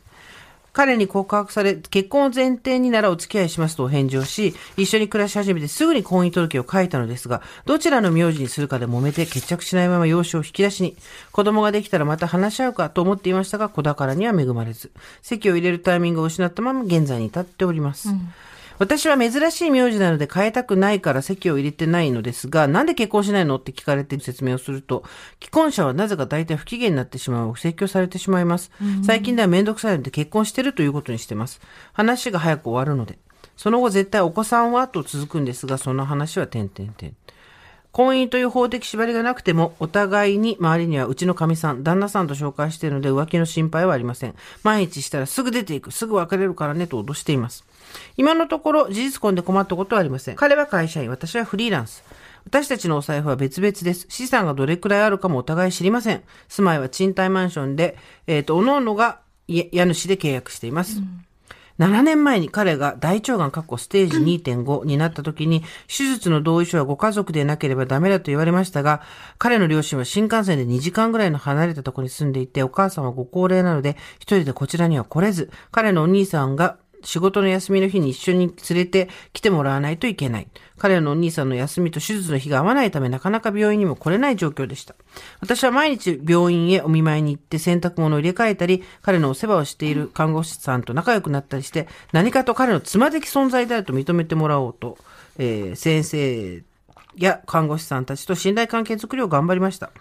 彼に告白され、結婚を前提にならお付き合いしますと返事をし、一緒に暮らし始めてすぐに婚姻届を書いたのですが、どちらの名字にするかで揉めて決着しないまま養子を引き出しに、子供ができたらまた話し合うかと思っていましたが、子宝には恵まれず、席を入れるタイミングを失ったまま現在に至っております。私は珍しい名字なので変えたくないから籍を入れてないのですが、なんで結婚しないの？って聞かれて説明をすると、既婚者はなぜか大体不機嫌になってしまう、説教されてしまいます。最近ではめんどくさいので結婚してるということにしてます。話が早く終わるので。その後絶対お子さんは？と続くんですが、その話は点々点。婚姻という法的縛りがなくても、お互いに周りにはうちの神さん、旦那さんと紹介しているので浮気の心配はありません。万一したらすぐ出ていく、すぐ別れるからねと脅しています。今のところ事実婚で困ったことはありません。彼は会社員、私はフリーランス。私たちのお財布は別々です。資産がどれくらいあるかもお互い知りません。住まいは賃貸マンションで、えっ、と、おのおのが家家主で契約しています。7年前に彼が大腸がん過去ステージ 2.5になった時に、手術の同意書はご家族でなければダメだと言われましたが、彼の両親は新幹線で2時間ぐらいの離れたところに住んでいて、お母さんはご高齢なので、一人でこちらには来れず、彼のお兄さんが仕事の休みの日に一緒に連れて来てもらわないといけない。彼のお兄さんの休みと手術の日が合わないためなかなか病院にも来れない状況でした。私は毎日病院へお見舞いに行って洗濯物を入れ替えたり、彼のお世話をしている看護師さんと仲良くなったりして、何かと彼の妻的存在であると認めてもらおうと、えー先生や看護師さんたちと信頼関係づくりを頑張りました。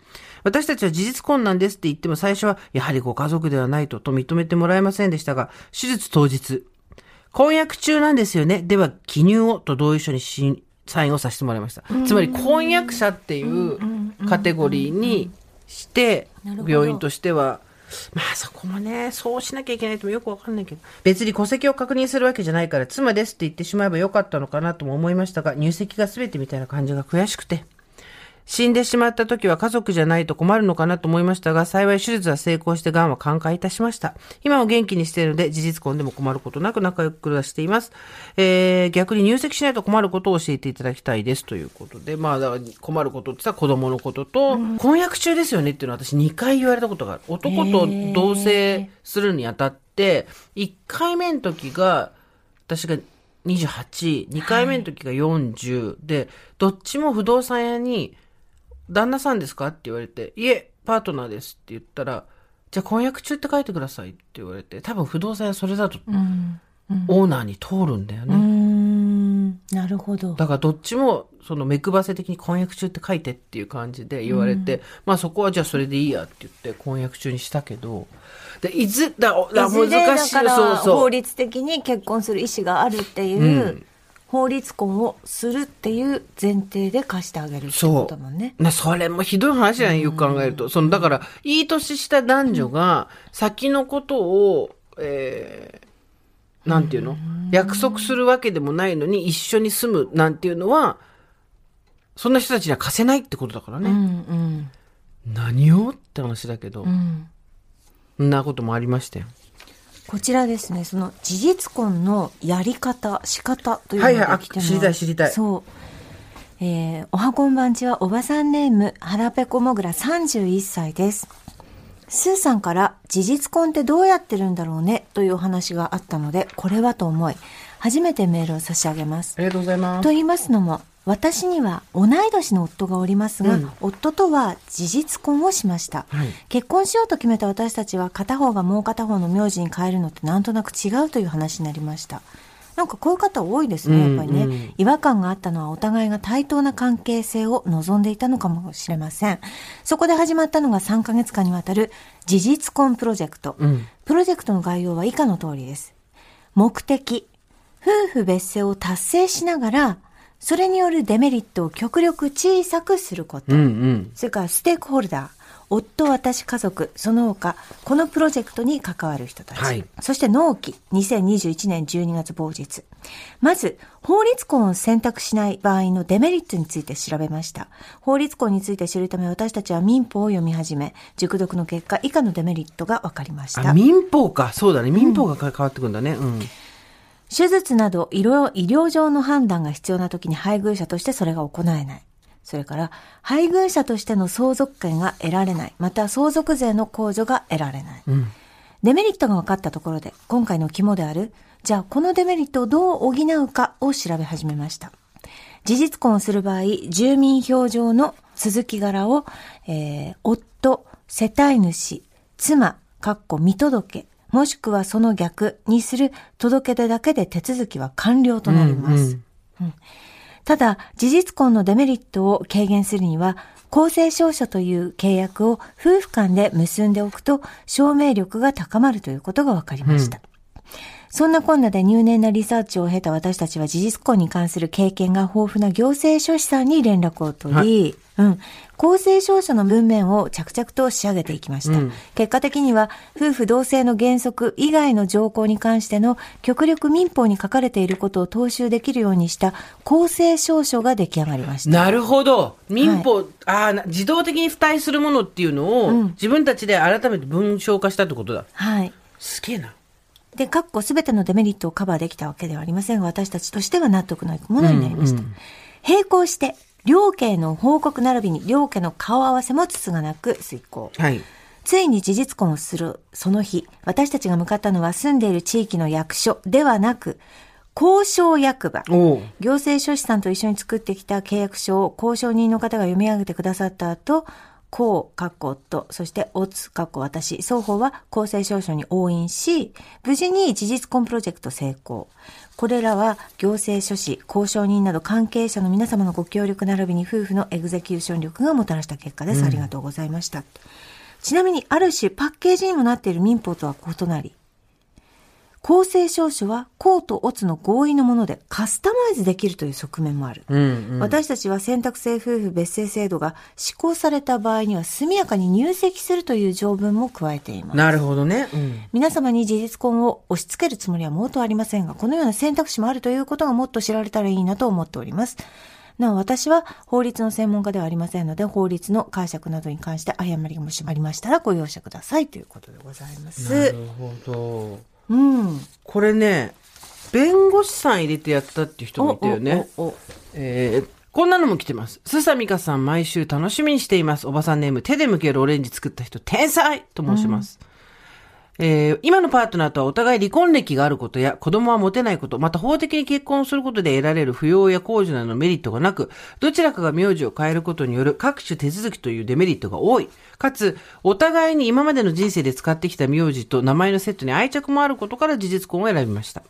私たちは事実困難ですって言っても最初はやはりご家族ではないとと認めてもらえませんでしたが、手術当日、婚約中なんですよね。では、記入をと同意書にしサインをさせてもらいました。つまり、婚約者っていうカテゴリーにして病院としては、まあそこもね、そうしなきゃいけないともよくわかんないけど、別に戸籍を確認するわけじゃないから、妻ですって言ってしまえばよかったのかなとも思いましたが、入籍が全てみたいな感じが悔しくて、死んでしまった時は家族じゃないと困るのかなと思いましたが、幸い手術は成功して癌は寛解いたしました。今は元気にしているので、事実婚でも困ることなく仲良く暮らしています。えー、逆に入籍しないと困ることを教えていただきたいですということで、まあ、だから困ることって言ったら子供のことと、婚約中ですよねっていうのは私2回言われたことがある。男と同棲するにあたって、1回目の時が、私が28、2回目の時が40、で、どっちも不動産屋に、旦那さんですか？って言われて、いえ、パートナーですって言ったら、じゃあ婚約中って書いてくださいって言われて、多分不動産屋それだと、オーナーに通るんだよね。うーん、なるほど。だからどっちも、その目配せ的に婚約中って書いてっていう感じで言われて、まあそこはじゃあそれでいいやって言って婚約中にしたけど、で、いず、だ、だ難しい。だからそうそう。法律的に結婚する意思があるっていう、うん法律婚をするっていう前提で貸してあげるってことだもんね。なそれもひどい話じゃないよく考えると。その、だから、いい年した男女が、先のことを、えー、なんていうの？約束するわけでもないのに、一緒に住むなんていうのは、そんな人たちには貸せないってことだからうんね。うん何を？って話だけど、うん。そんなこともありましたよ。こちらですね、その事実婚のやり方、仕方というのが来てます。知りたい知りたいそう。えー、おはこんばんちはおばさんネーム、はらぺこもぐら31歳です。スーさんから事実婚ってどうやってるんだろうねというお話があったので、これはと思い、初めてメールを差し上げますあ。りがとうございますと。言いますのも、私には同い年の夫がおりますが、うん夫とは事実婚をしました、はい結婚しようと決めた私たちは片方がもう片方の名字に変えるのってなんとなく違うという話になりました。なんかこういう方多いですね、やっぱりね、うんうん違和感があったのはお互いが対等な関係性を望んでいたのかもしれません。そこで始まったのが3ヶ月間にわたる事実婚プロジェクト。うんプロジェクトの概要は以下の通りです。目的、夫婦別姓を達成しながら、それによるデメリットを極力小さくすること。うんうん。それからステークホルダー、夫、私、家族、その他、このプロジェクトに関わる人たち。はいそして納期、2021年12月某日。まず、法律婚を選択しない場合のデメリットについて調べました。法律婚について知るため私たちは民法を読み始め、熟読の結果、以下のデメリットが分かりましたあ、。民法か。そうだね。民法が変わってくんだね。うん。手術など医療医療上の判断が必要な時に配偶者としてそれが行えない。それから、配偶者としての相続権が得られない。また、相続税の控除が得られない。うん。デメリットが分かったところで、今回の肝である、じゃあこのデメリットをどう補うかを調べ始めました。事実婚をする場合、住民票上の続き柄を、えー夫、世帯主、妻、かっこ見届け、もしくはその逆にする届け出だけで手続きは完了となります。うんただ、事実婚のデメリットを軽減するには、公正証書という契約を夫婦間で結んでおくと証明力が高まるということが分かりました。そんなこんなで入念なリサーチを経た私たちは事実婚に関する経験が豊富な行政書士さんに連絡を取り、うん。公正証書の文面を着々と仕上げていきました。うん結果的には、夫婦同姓の原則以外の条項に関しての極力民法に書かれていることを踏襲できるようにした公正証書が出来上がりました。なるほど。民法、ああ、な自動的に付帯するものっていうのを、うん自分たちで改めて文章化したってことだ。はい。すげえな。で、かっこすべてのデメリットをカバーできたわけではありませんが、私たちとしては納得のいくものになりました。うんうん並行して、両家の報告並びに両家の顔合わせもつつがなく遂行。はい。ついに事実婚をするその日、私たちが向かったのは住んでいる地域の役所ではなく、交渉役場。行政書士さんと一緒に作ってきた契約書を交渉人の方が読み上げてくださった後、こう、かっこ夫、そしておつ、かっこ私、双方は公正証書に応印し、無事に事実婚プロジェクト成功。これらは行政書士、交渉人など関係者の皆様のご協力並びに夫婦のエグゼキューション力がもたらした結果です。ありがとうございました。ちなみに、ある種パッケージにもなっている民法とは異なり、公正証書は公とオツの合意のものでカスタマイズできるという側面もある。うんうん。私たちは選択制夫婦別姓制度が施行された場合には速やかに入籍するという条文も加えています。なるほどね。うん。皆様に事実婚を押し付けるつもりは毛頭ありませんが、このような選択肢もあるということがもっと知られたらいいなと思っております。なお私は法律の専門家ではありませんので、法律の解釈などに関して誤りがもしありましたらご容赦くださいということでございまなする。ほど。うん。これね、弁護士さん入れてやったっていう人もいたよね。えーこんなのも来てます。すさみかさん毎週楽しみにしています。おばさんネーム、手で剥けるオレンジ作った人、天才と申します。えー今のパートナーとはお互い離婚歴があることや子供は持てないこと、また法的に結婚することで得られる扶養や控除などのメリットがなく、どちらかが名字を変えることによる各種手続きというデメリットが多い。かつ、お互いに今までの人生で使ってきた名字と名前のセットに愛着もあることから事実婚を選びました。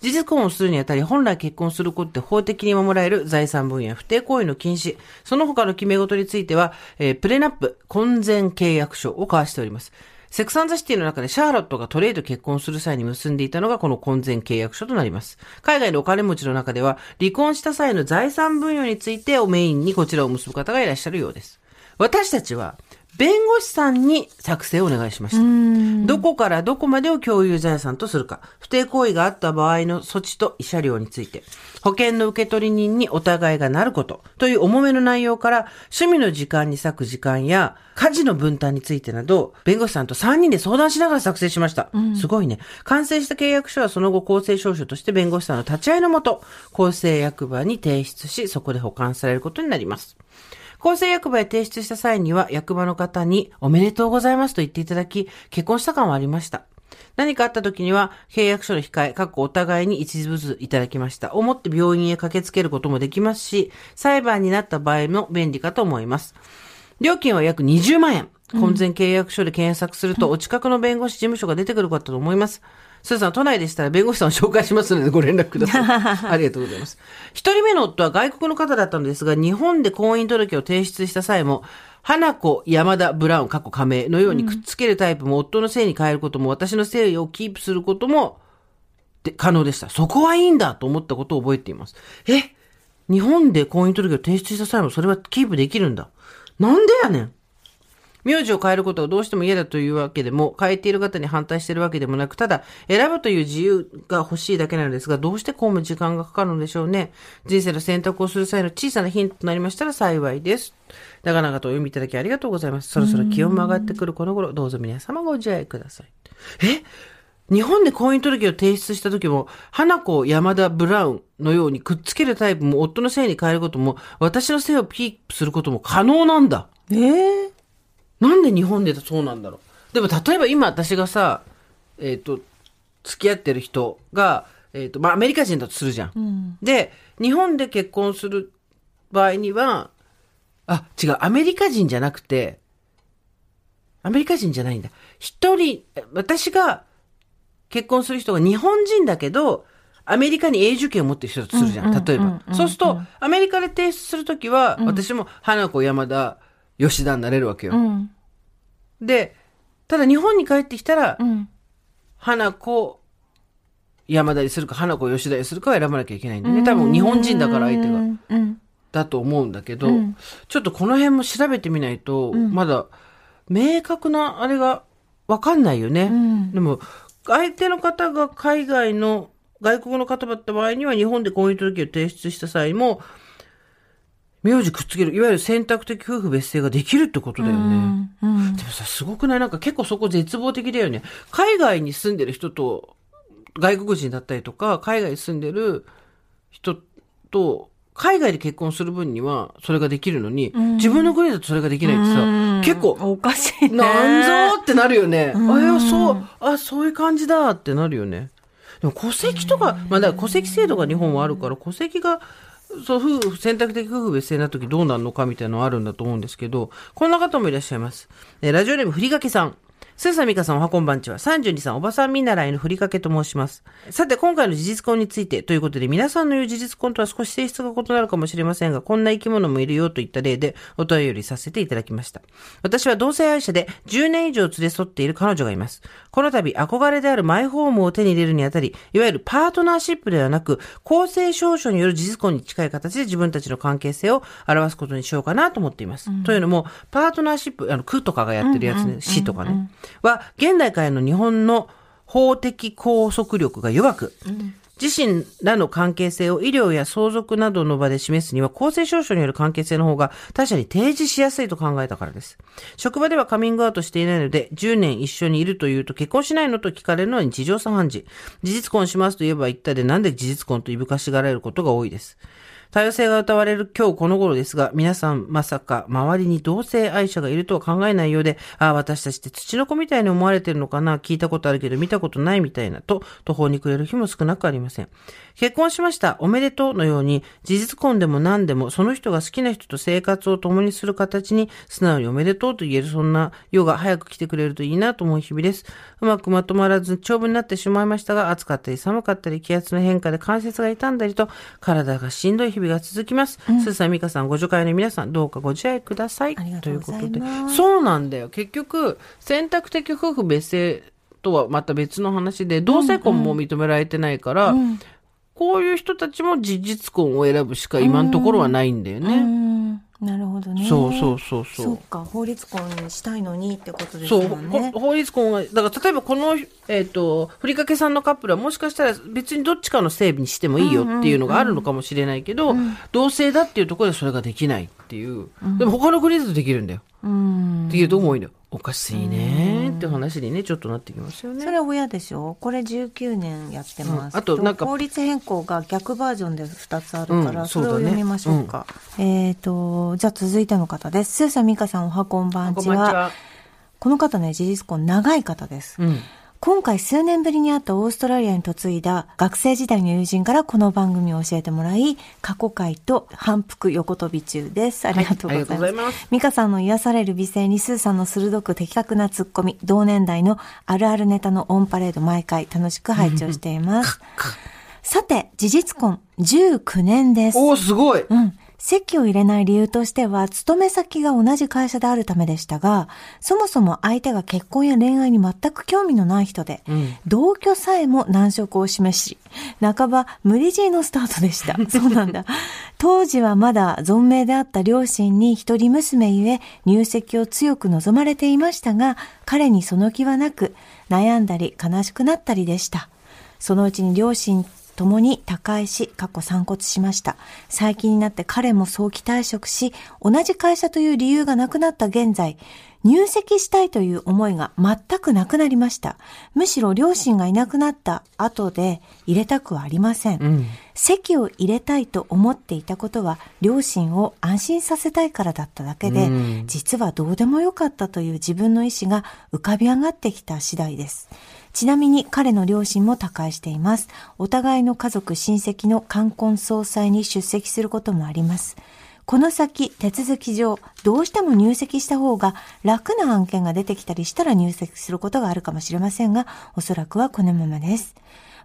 事実婚をするにあたり、本来結婚することで法的に守られる財産分野、不貞行為の禁止、その他の決め事については、えープレナップ、婚前契約書を交わしております。セクサンザシティの中でシャーロットがトレイと結婚する際に結んでいたのがこの婚前契約書となります。海外のお金持ちの中では、離婚した際の財産分与についてをメインにこちらを結ぶ方がいらっしゃるようです。私たちは、弁護士さんに作成をお願いしました。どこからどこまでを共有財産とするか、不定行為があった場合の措置と慰謝料について、保険の受取人にお互いがなることという重めの内容から、趣味の時間に割く時間や、家事の分担についてなど、弁護士さんと3人で相談しながら作成しました。すごいね。完成した契約書はその後公正証書として弁護士さんの立ち会いのもと、公正役場に提出し、そこで保管されることになります。公正役場へ提出した際には、役場の方におめでとうございますと言っていただき、結婚した感はありました。何かあった時には、契約書の控え、かっこお互いに一部ずついただきました。思って病院へ駆けつけることもできますし、裁判になった場合も便利かと思います。料金は約20万円。婚前契約書で検索すると、お近くの弁護士事務所が出てくるかと思います。スーさん、都内でしたら弁護士さんを紹介しますのでご連絡ください。ありがとうございます。一人目の夫は外国の方だったのですが、日本で婚姻届を提出した際も、花子山田ブラウン、過去加盟のようにくっつけるタイプも、夫の姓に変えることも、私の姓をキープすることも、で可能でした。そこはいいんだと思ったことを覚えています。え？日本で婚姻届を提出した際もそれはキープできるんだ。なんでやねん名字を変えることがどうしても嫌だというわけでも、変えている方に反対しているわけでもなく、ただ、選ぶという自由が欲しいだけなのですが、どうしてこうも時間がかかるのでしょうね。人生の選択をする際の小さなヒントとなりましたら幸いです。長々とお読みいただきありがとうございます。そろそろ気温も上がってくるこの頃、どうぞ皆様ご自愛ください。え？日本で婚姻届を提出した時も、花子山田ブラウンのようにくっつけるタイプも夫の姓に変えることも、私の姓をピープすることも可能なんだ。ええなんで日本でそうなんだろう？でも例えば今私がさ、えっ、と、付き合ってる人が、えっ、と、まあアメリカ人だとするじゃん。で、日本で結婚する場合には、あ、違う、アメリカ人じゃなくて、アメリカ人じゃないんだ。一人、私が結婚する人が日本人だけど、アメリカに永住権を持ってる人だとするじゃん。例えば。そうすると、アメリカで提出するときは、私も花子山田吉田になれるわけよ。うん。で、ただ日本に帰ってきたら、うん。花子山田にするか、花子吉田にするかを選ばなきゃいけないんだよね。多分日本人だから相手が。だと思うんだけど、うんちょっとこの辺も調べてみないと、まだ明確なあれがわかんないよね。んでも、相手の方が海外の、外国の方だった場合には日本で婚姻届を提出した際も、名字くっつける、いわゆる選択的夫婦別姓ができるってことだよね。うん。でもさ、すごくない？なんか結構そこ絶望的だよね。海外に住んでる人と、外国人だったりとか、海外に住んでる人と、海外で結婚する分にはそれができるのに、自分の国だとそれができないってさ、結構、おかしいね。なんぞってなるよね。あ、いや、そう、あ、そういう感じだってなるよね。でも戸籍とか、まあだから戸籍制度が日本はあるから、戸籍が、そう、夫婦、選択的夫婦別姓な時どうなるのかみたいなのあるんだと思うんですけど、こんな方もいらっしゃいます。えーラジオネームふりかけさん。スーサミカさんおはこんばんちは。32さん、おばさん見習いのふりかけと申します。さて、今回の事実婚についてということで、皆さんの言う事実婚とは少し性質が異なるかもしれませんが、こんな生き物もいるよといった例でお便りさせていただきました。私は同性愛者で10年以上連れ添っている彼女がいます。この度、憧れであるマイホームを手に入れるにあたり、いわゆるパートナーシップではなく、公正証書による事実婚に近い形で自分たちの関係性を表すことにしようかなと思っています。というのも、パートナーシップ、あの、区とかがやってるやつね、市とかね、は、現代からの日本の法的拘束力が弱く、自身らの関係性を医療や相続などの場で示すには公正証書による関係性の方が他者に提示しやすいと考えたからです。職場ではカミングアウトしていないので10年一緒にいるというと結婚しないのと聞かれるのに事情茶飯事。事実婚しますと言えば言ったでなんで事実婚といぶかしがられることが多いです。多様性が歌われる今日この頃ですが、皆さんまさか周りに同性愛者がいるとは考えないようで、ああ、私たちって土の子みたいに思われてるのかな、聞いたことあるけど見たことないみたいな、と途方に暮れる日も少なくありません。結婚しました、おめでとうのように、事実婚でも何でも、その人が好きな人と生活を共にする形に、素直におめでとうと言える、そんな世が早く来てくれるといいなと思う日々です。うまくまとまらず長文になってしまいましたが、暑かったり寒かったり、気圧の変化で関節が痛んだりと、体がしんどい日々が続きます。すーさん、みかさん、ご助会の皆さん、どうかご自愛ください。ありがとうございうことで。そうなんだよ。結局、選択的夫婦別姓とはまた別の話で、同性婚も認められてないから、こういう人たちも事実婚を選ぶしか今のところはないんだようね。ん。なるほどね。そうそうそうそう。そうか、法律婚にしたいのにってことですそう、法律婚が、だから例えばこの、えっ、と、ふりかけさんのカップルはもしかしたら別にどっちかの整備にしてもいいよっていうのがあるのかもしれないけど、同性だっていうところでそれができないっていう。でも他の国だとできるんだよ。うん。っていうとこも多いんだよ。おかしいねって話にね、ちょっとなってきますよね。それは親でしょ？これ19年やってます、うんあとなんか法律変更が逆バージョンで2つあるから、うんそれを読みましょうか。えっ、と、じゃあ続いての方です。スーさん、ミカさん、おはこんばんちは。こんばんちは。この方ね、事実婚長い方です。うん。今回数年ぶりに会ったオーストラリアに嫁いだ学生時代の友人からこの番組を教えてもらい、過去回と反復横跳び中です。ありがとうございます。はいありがとうございますミカさんの癒される美声にスーさんの鋭く的確なツッコミ、同年代のあるあるネタのオンパレード毎回楽しく拝聴しています。さて、事実婚19年です。おー、すごい。うん。籍を入れない理由としては、勤め先が同じ会社であるためでしたが、そもそも相手が結婚や恋愛に全く興味のない人で、ん同居さえも難色を示し、半ば無理強いのスタートでした。そうなんだ。当時はまだ存命であった両親に一人娘ゆえ入籍を強く望まれていましたが、彼にその気はなく、悩んだり悲しくなったりでした。そのうちに両親ともに他界し、過去散骨しました。最近になって彼も早期退職し、同じ会社という理由がなくなった現在、入籍したいという思いが全くなくなりました。むしろ両親がいなくなった後で入れたくはありません。うん。籍を入れたいと思っていたことは両親を安心させたいからだっただけで、うん実はどうでもよかったという自分の意思が浮かび上がってきた次第です。ちなみに彼の両親も他界しています。お互いの家族、親戚の冠婚葬祭に出席することもあります。この先手続き上、どうしても入籍した方が楽な案件が出てきたりしたら入籍することがあるかもしれませんが、おそらくはこのままです。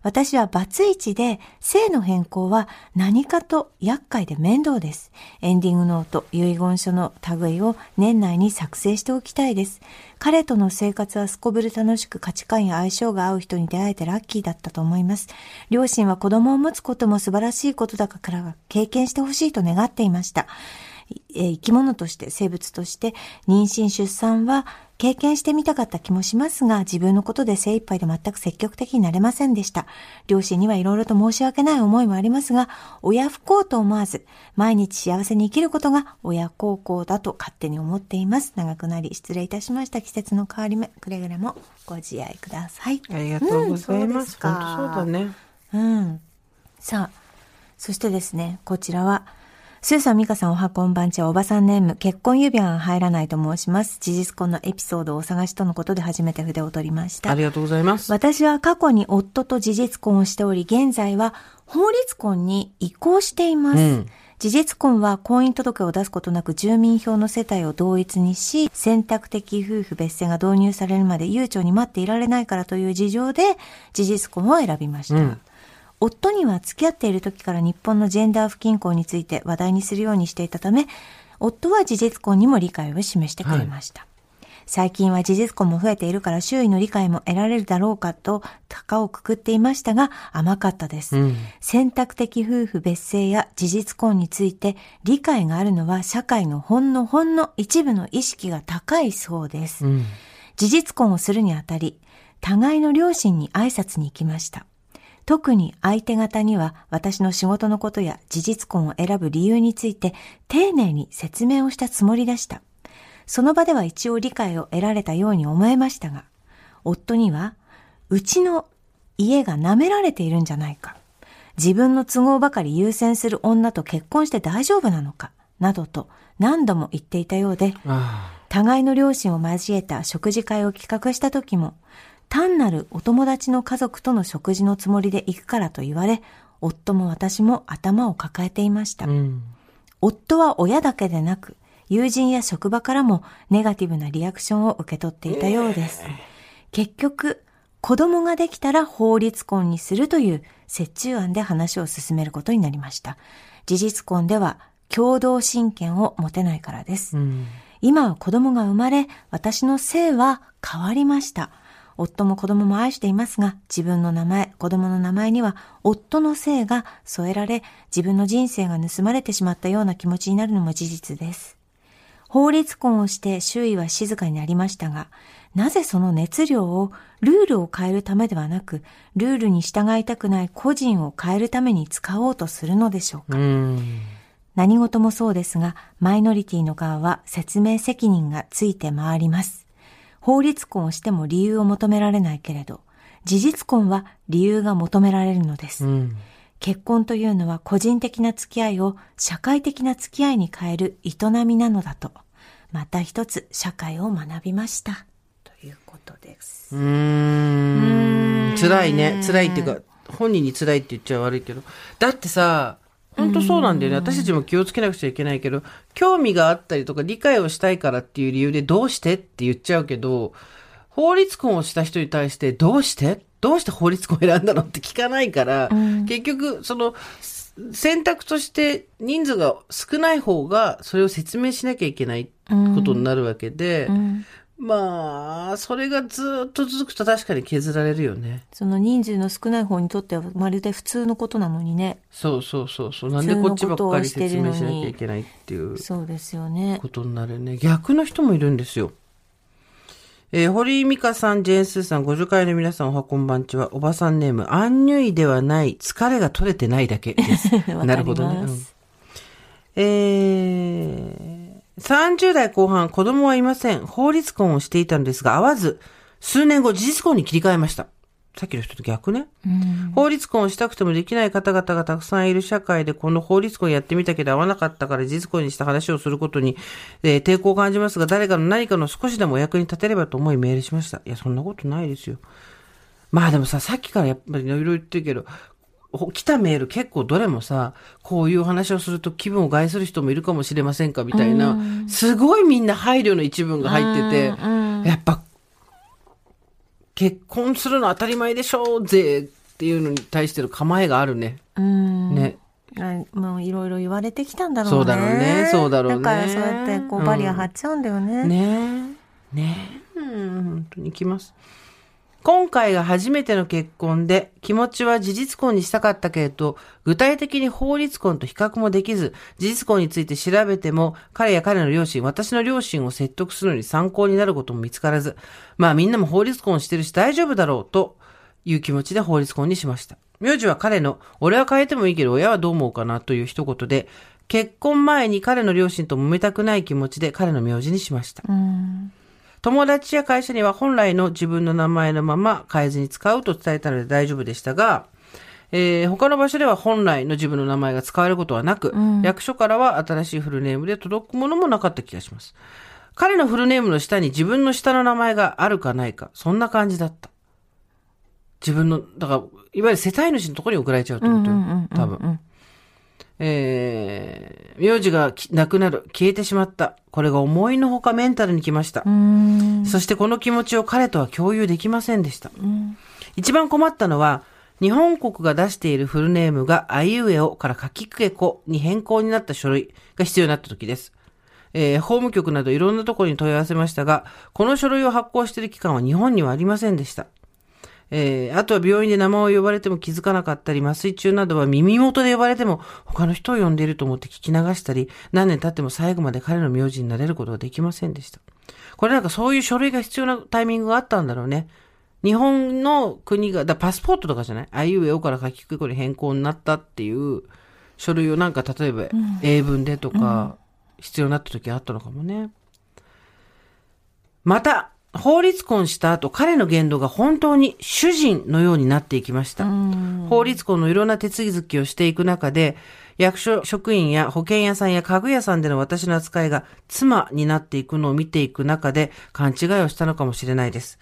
私はバツイチで、性の変更は何かと厄介で面倒です。エンディングノート、遺言書の類を年内に作成しておきたいです。彼との生活はすこぶる楽しく価値観や相性が合う人に出会えてラッキーだったと思います。両親は子供を持つことも素晴らしいことだから経験してほしいと願っていました。え生き物として、生物として、妊娠出産は経験してみたかった気もしますが、自分のことで精一杯で全く積極的になれませんでした。両親にはいろいろと申し訳ない思いもありますが、親不幸と思わず、毎日幸せに生きることが親孝行だと勝手に思っています。長くなり失礼いたしました。季節の変わり目、くれぐれもご自愛ください。ありがとうございます。うん、本当そうだね。うん。さあ、そしてですね、こちらは、スーさん、ミカさん、おはこんばんちは、おばさんネーム、結婚指輪が入らないと申します。事実婚のエピソードをお探しとのことで初めて筆を取りました。ありがとうございます。私は過去に夫と事実婚をしており、現在は法律婚に移行しています。うん事実婚は婚姻届を出すことなく住民票の世帯を同一にし、選択的夫婦別姓が導入されるまで悠長に待っていられないからという事情で、事実婚を選びました。うん夫には付き合っている時から日本のジェンダー不均衡について話題にするようにしていたため、夫は事実婚にも理解を示してくれました。はい、最近は事実婚も増えているから周囲の理解も得られるだろうかと高をくくっていましたが甘かったです、うん、選択的夫婦別姓や事実婚について理解があるのは社会のほんのほんの一部の意識が高いそうです、うん、事実婚をするにあたり互いの両親に挨拶に行きました特に相手方には私の仕事のことや事実婚を選ぶ理由について丁寧に説明をしたつもりでした。その場では一応理解を得られたように思えましたが、夫には、うちの家が舐められているんじゃないか。自分の都合ばかり優先する女と結婚して大丈夫なのか。などと何度も言っていたようで、互いの両親を交えた食事会を企画した時も、単なるお友達の家族との食事のつもりで行くからと言われ、夫も私も頭を抱えていました。うん、夫は親だけでなく、友人や職場からもネガティブなリアクションを受け取っていたようです。結局、子供ができたら法律婚にするという折衷案で話を進めることになりました。事実婚では共同親権を持てないからです。うん、今は子供が生まれ、私の性は変わりました。夫も子供も愛していますが、自分の名前、子供の名前には夫の姓が添えられ、自分の人生が盗まれてしまったような気持ちになるのも事実です。法律婚をして周囲は静かになりましたが、なぜその熱量をルールを変えるためではなく、ルールに従いたくない個人を変えるために使おうとするのでしょうか。う何事もそうですが、マイノリティの側は説明責任がついて回ります。法律婚をしても理由を求められないけれど、事実婚は理由が求められるのです。うん、結婚というのは個人的な付き合いを社会的な付き合いに変える営みなのだと、また一つ社会を学びました。ということです。うーん。辛いね。辛いっていうか、本人に辛いって言っちゃ悪いけど。だってさ、本当そうなんだよね。私たちも気をつけなくちゃいけないけど、興味があったりとか理解をしたいからっていう理由でどうしてって言っちゃうけど、法律婚をした人に対してどうして？どうして法律婚を選んだのって聞かないから、うん、結局、その、選択として人数が少ない方がそれを説明しなきゃいけないことになるわけで、うん、まあ、それがずっと続くと確かに削られるよね。その人数の少ない方にとってはまるで普通のことなのにね。そうそうそうそう。なんでこっちばっかり説明しなきゃいけないっていう。そうですよね。ことになるね。逆の人もいるんですよ。えー、堀井美香さん、ジェーンスーさん、ご助会の皆さん、おはこんばんちは。おばさんネーム、アンニュイではない、疲れが取れてないだけです。なるほどね。うん、えー、30代後半、子供はいません。法律婚をしていたのですが、合わず、数年後、事実婚に切り替えました。さっきの人と逆ね。法律婚をしたくてもできない方々がたくさんいる社会で、この法律婚やってみたけど合わなかったから事実婚にした話をすることに、えー、抵抗を感じますが、誰かの何かの少しでもお役に立てればと思いメールしました。いや、そんなことないですよ。まあでもさ、さっきからやっぱりいろいろ言ってるけど、ほ来たメール結構どれもさ、こういう話をすると気分を害する人もいるかもしれませんかみたいな、すごいみんな配慮の一文が入ってて、やっぱ、結婚するの当たり前でしょうぜっていうのに対しての構えがあるね。うん。ね。あもういろいろ言われてきたんだろうね。そうだろうねそうだろうねだからそうやってこうバリア張っちゃうんだよね。ねえ。ねえ。うん、本当に来ます。今回が初めての結婚で、気持ちは事実婚にしたかったけれど、具体的に法律婚と比較もできず、事実婚について調べても、彼や彼の両親、私の両親を説得するのに参考になることも見つからず、まあみんなも法律婚してるし大丈夫だろうという気持ちで法律婚にしました。名字は彼の、俺は変えてもいいけど親はどう思うかなという一言で、結婚前に彼の両親と揉めたくない気持ちで彼の名字にしました。うん。友達や会社には本来の自分の名前のまま変えずに使うと伝えたので大丈夫でしたが、えー他の場所では本来の自分の名前が使われることはなく、役所からは新しいフルネームで届くものもなかった気がします。彼のフルネームの下に自分の下の名前があるかないか、そんな感じだった。自分の、だから、いわゆる世帯主のところに送られちゃうってことよ。多分。えー、名字がきなくなる、消えてしまった。これが思いのほかメンタルにきました。うん。そしてこの気持ちを彼とは共有できませんでした。一番困ったのは、日本国が出しているフルネームがあいうえおからかきくけこに変更になった書類が必要になった時です。えー法務局などいろんなところに問い合わせましたが、この書類を発行している機関は日本にはありませんでした。えーあとは病院で名前を呼ばれても気づかなかったり、麻酔中などは耳元で呼ばれても他の人を呼んでいると思って聞き流したり、何年経っても最後まで彼の名字になれることができませんでした。これなんかそういう書類が必要なタイミングがあったんだろうね。日本の国が、だパスポートとかじゃない？あいうえおから書きくこに変更になったっていう書類をなんか例えば英文でとか必要になった時あったのかもね。また、法律婚した後、彼の言動が本当に主人のようになっていきました。法律婚のいろんな手続きをしていく中で、役所職員や保険屋さんや家具屋さんでの私の扱いが妻になっていくのを見ていく中で勘違いをしたのかもしれないです。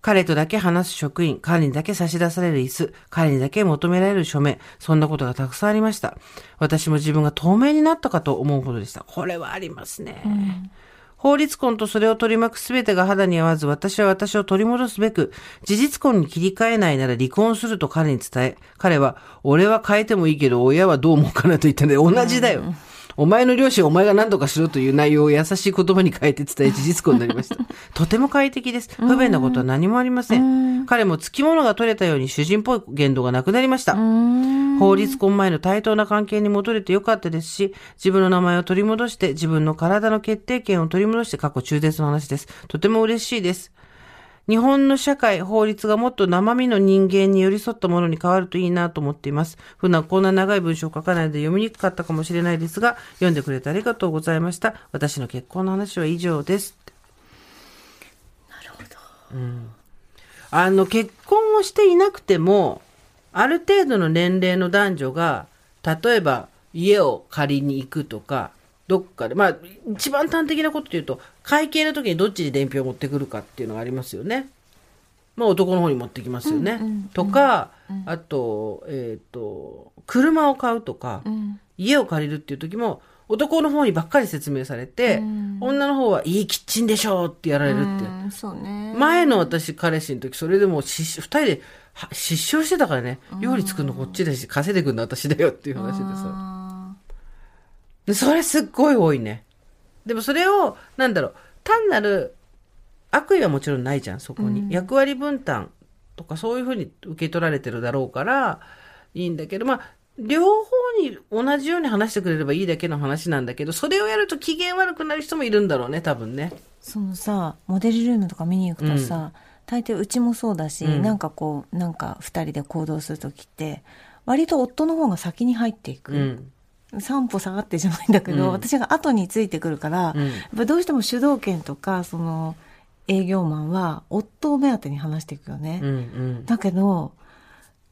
彼とだけ話す職員、彼にだけ差し出される椅子、彼にだけ求められる署名、そんなことがたくさんありました。私も自分が透明になったかと思うほどでした。これはありますね。法律婚とそれを取り巻く全てが肌に合わず、私は私を取り戻すべく、事実婚に切り替えないなら離婚すると彼に伝え、彼は、俺は変えてもいいけど、親はどう思うかなと言ったので、同じだよ。お前の両親はお前が何とかしろという内容を優しい言葉に変えて伝え、事実婚になりました。とても快適です。不便なことは何もありません。彼も付き物が取れたように主人っぽい言動がなくなりました。法律婚前の対等な関係に戻れてよかったですし、自分の名前を取り戻して、自分の体の決定権を取り戻して過去中絶の話です。とても嬉しいです。日本の社会、法律がもっと生身の人間に寄り添ったものに変わるといいなと思っています。普段こんな長い文章を書かないので読みにくかったかもしれないですが、読んでくれてありがとうございました。私の結婚の話は以上です。なるほど。うん。あの、結婚をしていなくても、ある程度の年齢の男女が、例えば家を借りに行くとか、どっかで、まあ、一番端的なことで言うと、会計の時にどっちに伝票を持ってくるかっていうのがありますよね。まあ、男の方に持ってきますよね。とか、あと、えっ、と、車を買うとか、家を借りるっていう時も、男の方にばっかり説明されて、女の方はいいキッチンでしょうってやられるって。うんそうね。前の私彼氏の時それでもうし二人では失笑してたからね。料理作るのこっちだし稼いでくるの私だよっていう話でさそれすっごい多いね。でもそれをなんだろう単なる悪意はもちろんないじゃんそこに、役割分担とかそういうふうに受け取られてるだろうからいいんだけどまあ両方に同じように話してくれればいいだけの話なんだけどそれをやると機嫌悪くなる人もいるんだろうね多分ね。そのさモデルルームとか見に行くとさ、大抵うちもそうだし、うん。なんかこうなんか2人で行動する時って割と夫の方が先に入っていく、うん三歩下がってじゃないんだけど、うん。私が後についてくるから、うん。やっぱどうしても主導権とかその営業マンは夫を目当てに話していくよね、うんうん。だけど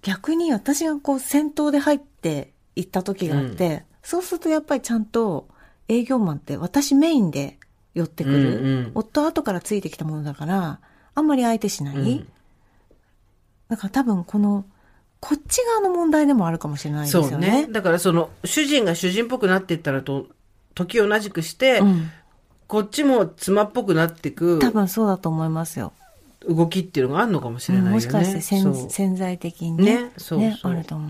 逆に私がこう先頭で入っていった時があって、そうするとやっぱりちゃんと営業マンって私メインで寄ってくる、うんうん。夫後からついてきたものだからあんまり相手しない、うん。だから多分このこっち側の問題でもあるかもしれないですよね。そうね。だからその、主人が主人っぽくなっていったらと、時を同じくして、うん。こっちも妻っぽくなっていく多分そうだと思いますよ。動きっていうのがあるのかもしれないよね。もしかして潜在的にねね。そうそうあると思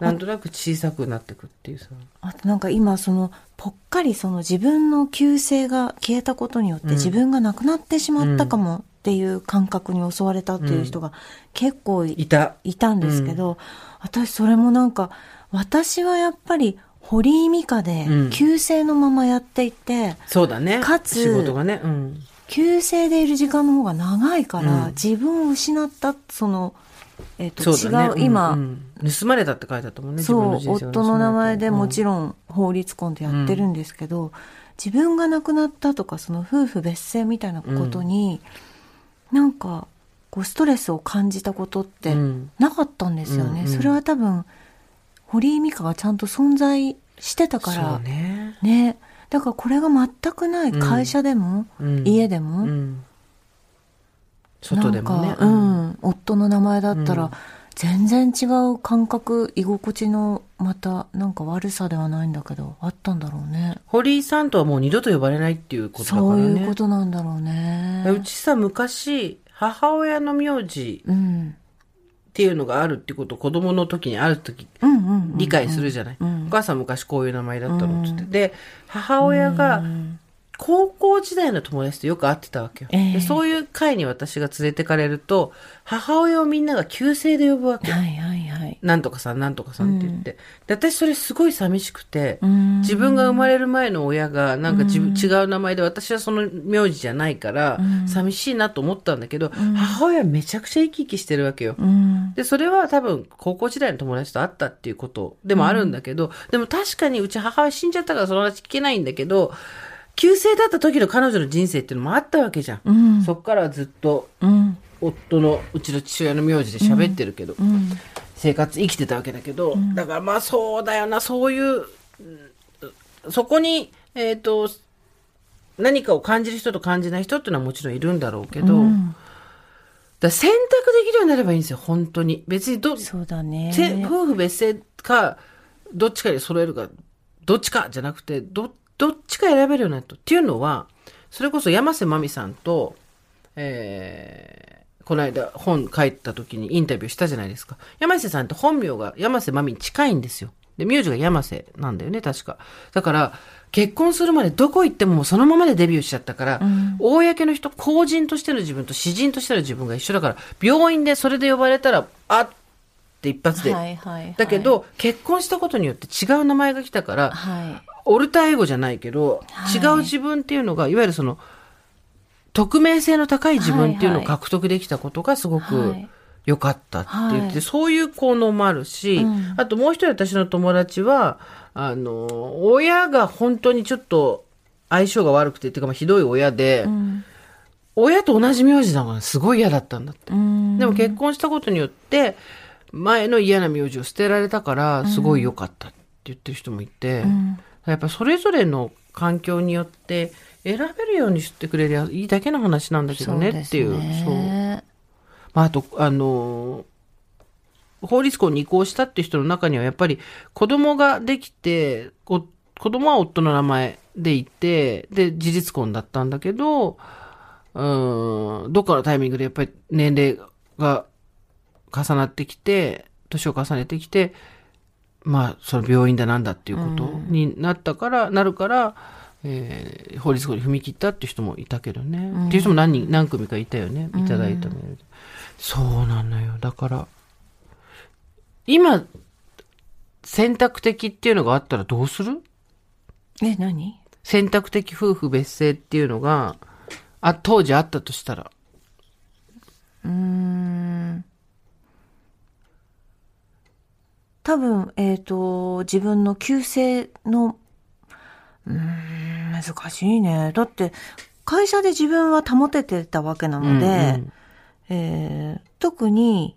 う。なんとなく小さくなっていくっていうさ。あとなんか今そのぽっかりその自分の旧姓が消えたことによってうん自分がなくなってしまったかもっていう感覚に襲われたっていう人が結構いいた。いたんですけど、私それもなんか私はやっぱり堀井美香でうん旧姓のままやっていて、そうだね。かつ仕事がね。うん。旧姓でいる時間の方が長いから、うん自分を失ったその、えっと。違う今、んうん盗まれたって書いてあったもんね。そう、夫の名前でもちろん。法律婚でやってるんですけど、自分が亡くなったとか、その夫婦別姓みたいなことに、なんか、こう、ストレスを感じたことってうんなかったんですよね。うんうんそれは多分、堀井美香がちゃんと存在してたから、ね。ね。だからこれが全くない会社でも、うん家でも、うん。外でもねなん。か、うん、夫の名前だったら、うん全然違う感覚、居心地の、また、なんか悪さではないんだけど、あったんだろうね。堀井さんとはもう二度と呼ばれないっていうことだからね。そういうことなんだろうね。うちさ、昔、母親の名字うん。っていうのがあるってことを子供の時にある時。理解するじゃない。うんお母さん昔こういう名前だったのっつって。で、母親が高校時代の友達とよく会ってたわけよ。ええでそういう会に私が連れてかれると、母親をみんなが旧姓で呼ぶわけよ。はいはいはい。なんとかさん、なんとかさんって言って。で、私それすごい寂しくて、うん自分が生まれる前の親がなんか自分、違う名前で私はその名字じゃないから、寂しいなと思ったんだけど、母親めちゃくちゃ生き生きしてるわけよ。うん。で、それは多分高校時代の友達と会ったっていうことでもあるんだけど、でも確かにうち母親死んじゃったからその話聞けないんだけど、旧姓だった時の彼女の人生っていうのもあったわけじゃん。うん。そっからはずっとうん。夫のうちの父親の名字で喋ってるけど、うん。生活生きてたわけだけど、だからまあそうだよな、そういう、うんそこに、えっ、と、何かを感じる人と感じない人っていうのはもちろんいるんだろうけど、だ選択できるようになればいいんですよ、本当に。別にど、そうだね。せ夫婦別姓か、どっちかに揃えるか、どっちかじゃなくて、ど、どっちか選べるようになると。っていうのは、それこそ山瀬まみさんと、えーこの間本書いた時にインタビューしたじゃないですか。山瀬さんって本名が山瀬まみに近いんですよ。で、名字が山瀬なんだよね、確か。だから、結婚するまでどこ行ってもそのままでデビューしちゃったから、公の人、公人としての自分と詩人としての自分が一緒だから、病院でそれで呼ばれたら、あって一発で。はいはいはい。だけ、ど、結婚したことによって違う名前が来たから、はい。オルターエゴじゃないけど、はい違う自分っていうのが、いわゆるその、匿名性の高い自分っていうのを獲得できたことがすごくはい良かったって言って、はいそういう効能もあるし、うんあともう一人私の友達は、あの、親が本当にちょっと相性が悪くて、っていうかまあひどい親で、うん。親と同じ名字だからすごい嫌だったんだって。うん。でも結婚したことによって、前の嫌な名字を捨てられたから、すごい良かったって言ってる人もいて、んやっぱそれぞれの環境によって選べるようにしてくれりゃいいだけの話なんだけどねっていう。そう。ねまあ、あと、あのー法律婚に移行したっていう人の中にはやっぱり子供ができて、こ子供は夫の名前でいて、で、事実婚だったんだけど、うーん、どっかのタイミングでやっぱり年齢が重なってきて、年を重ねてきて、まあ、その病院だなんだっていうことになったから、なるから、えー法律婚に踏み切ったっていう人もいたけどね。っていう人も何人、何組かいたよね。いただいたメールで。そうなのよ。だから、今、選択的っていうのがあったらどうする？え、何？選択的夫婦別姓っていうのが、あ、当時あったとしたら。うーん。多分、えっ、と、自分の旧姓の、うーん、難しいね。だって、会社で自分は保ててたわけなので、うんうんえー特に、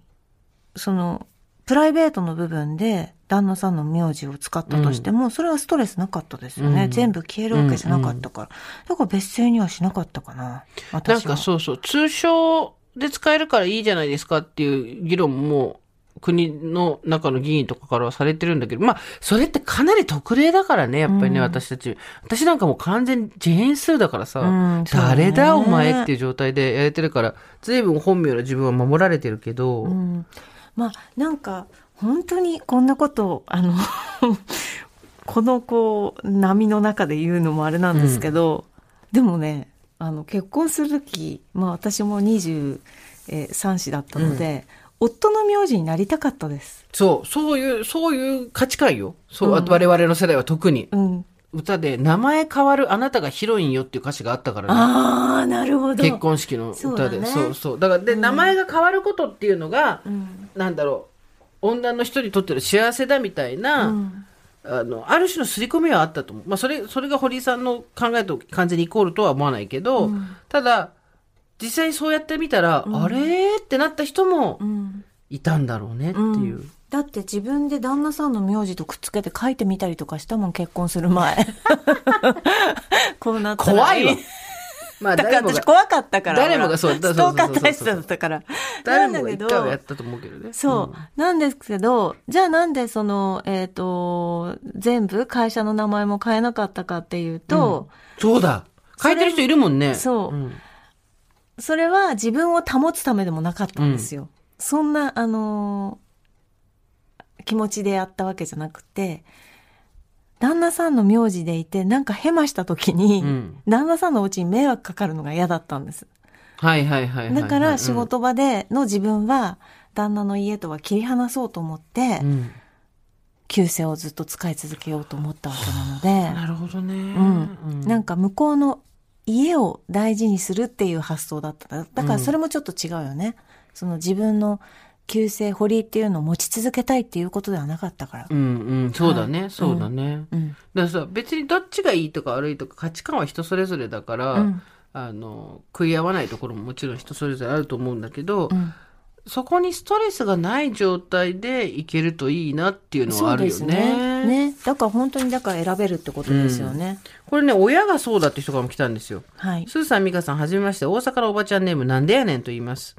その、プライベートの部分で旦那さんの名字を使ったとしても、それはストレスなかったですよね。うん全部消えるわけじゃなかったから。だから別姓にはしなかったかな。なん私は。かそうそう、通称で使えるからいいじゃないですかっていう議論も国の中の議員とかからはされてるんだけど、まあ、それってかなり特例だからね、やっぱりね、私たち。私なんかもう完全にジェーンスーだからさ、うん誰だお前っていう状態でやれてるから、随分本名の自分は守られてるけど、うん。まあなんか本当にこんなことをあの このこう波の中で言うのもあれなんですけど、でもねあの結婚する時、まあ、私も23子だったので、夫の名字になりたかったです。そう、そういう、そういう価値観よ。そう、うん我々の世代は特に。うん、歌で、名前変わるあなたがヒロインよっていう歌詞があったからね。ああなるほど。結婚式の歌で。そうだねそう。だから、で、名前が変わることっていうのが、うんなんだろう、女の人にとっての幸せだみたいな、うんあの、ある種の刷り込みはあったと思う。まあ、それ、それが堀井さんの考えと完全にイコールとは思わないけど、ただ、実際そうやってみたら、あれ？ーってなった人もうんいたんだろうねっていう。だって自分で旦那さんの名字とくっつけて書いてみたりとかしたもん結婚する前 こうなったら怖いわ。まあ、だから私怖かったから。誰もがそうストーカー体質だったから。誰もが一回はやったと思うけどね。そう。なんですけど、じゃあなんでその、えっ、と、全部会社の名前も変えなかったかっていうと、そうだ。書いてる人いるもんね。そうんそれは自分を保つためでもなかったんですよ。そんな、あのー気持ちでやったわけじゃなくて、旦那さんの名字でいて、なんかヘマした時に、うん旦那さんのお家に迷惑かかるのが嫌だったんです。はいはいはいはいはい。だから仕事場での自分は、旦那の家とは切り離そうと思って、うん、うん旧姓をずっと使い続けようと思ったわけなので、なるほどね。うんなんか向こうの家を大事にするっていう発想だった。だからそれもちょっと違うよね。その自分の旧姓堀っていうのを持ち続けたいっていうことではなかったから。うんうん、そうだね、そうだね。うん。だからさ、別にどっちがいいとか悪いとか価値観は人それぞれだから、うんあの、食い合わないところももちろん人それぞれあると思うんだけど、うんそこにストレスがない状態でいけるといいなっていうのはあるよですね。ね。だから本当にだから選べるってことですよね。これね、親がそうだって人からも来たんですよ。はい。スーさん、ミカさん、はじめまして、大阪のおばちゃんネーム、なんでやねんと言います。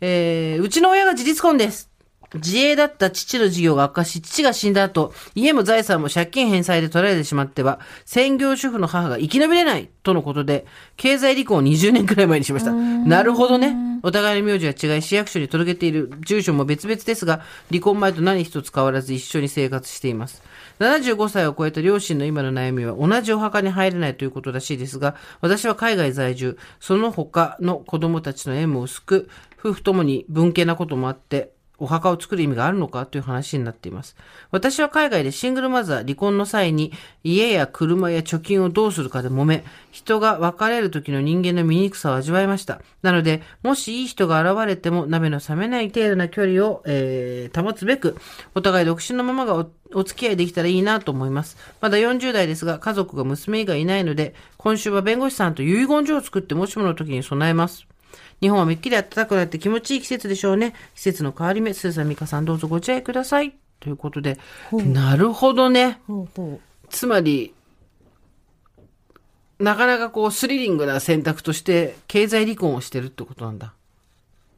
えー、うちの親が事実婚です。自営だった父の事業が悪化し、父が死んだ後、家も財産も借金返済で取られてしまっては、専業主婦の母が生き延びれないとのことで、経済離婚を20年くらい前にしました。なるほどね。お互いの名字は違い、市役所に届けている住所も別々ですが、離婚前と何一つ変わらず一緒に生活しています。75歳を超えた両親の今の悩みは同じお墓に入れないということらしいですが、私は海外在住、その他の子供たちの縁も薄く、夫婦ともに文系なこともあって、お墓を作る意味があるのかという話になっています。私は海外でシングルマザー、離婚の際に家や車や貯金をどうするかで揉め、人が別れる時の人間の醜さを味わいました。なので、もしいい人が現れても鍋の冷めない程度な距離を、えー保つべく、お互い独身のままがおお付き合いできたらいいなと思います。まだ40代ですが、家族が娘以外いないので、今週は弁護士さんと遺言状を作ってもしもの時に備えます。日本はめっきり暖かくなって気持ちいい季節でしょうね。季節の変わり目、スーさん、ミカさんどうぞご自愛ください。ということで、なるほどね。つまり、なかなかこうスリリングな選択として経済離婚をしてるってことなんだ。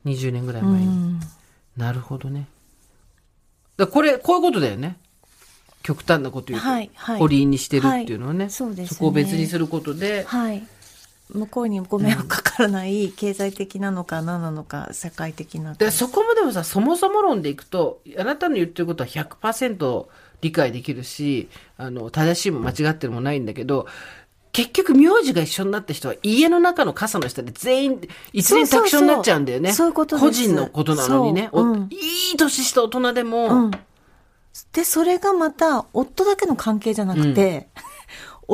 20年ぐらい前に。なるほどね。だこれ、こういうことだよね。極端なこと言うと。はいはい堀井にしてるっていうのはね。はいそうですねそこを別にすることで、はい。向こうにご迷惑かからない、経済的なのか何なのか、社会的な。のかでそこもでもさそもそも論でいくとあなたの言ってることは100%理解できるしあの正しいも間違ってるもないんだけど結局名字が一緒になった人は家の中の傘の下で全員一連卓上になっちゃうんだよね。そういうこと個人のことなのにね、うう。んいい年した大人でも、うん。で、それがまた、夫だけの関係じゃなくて、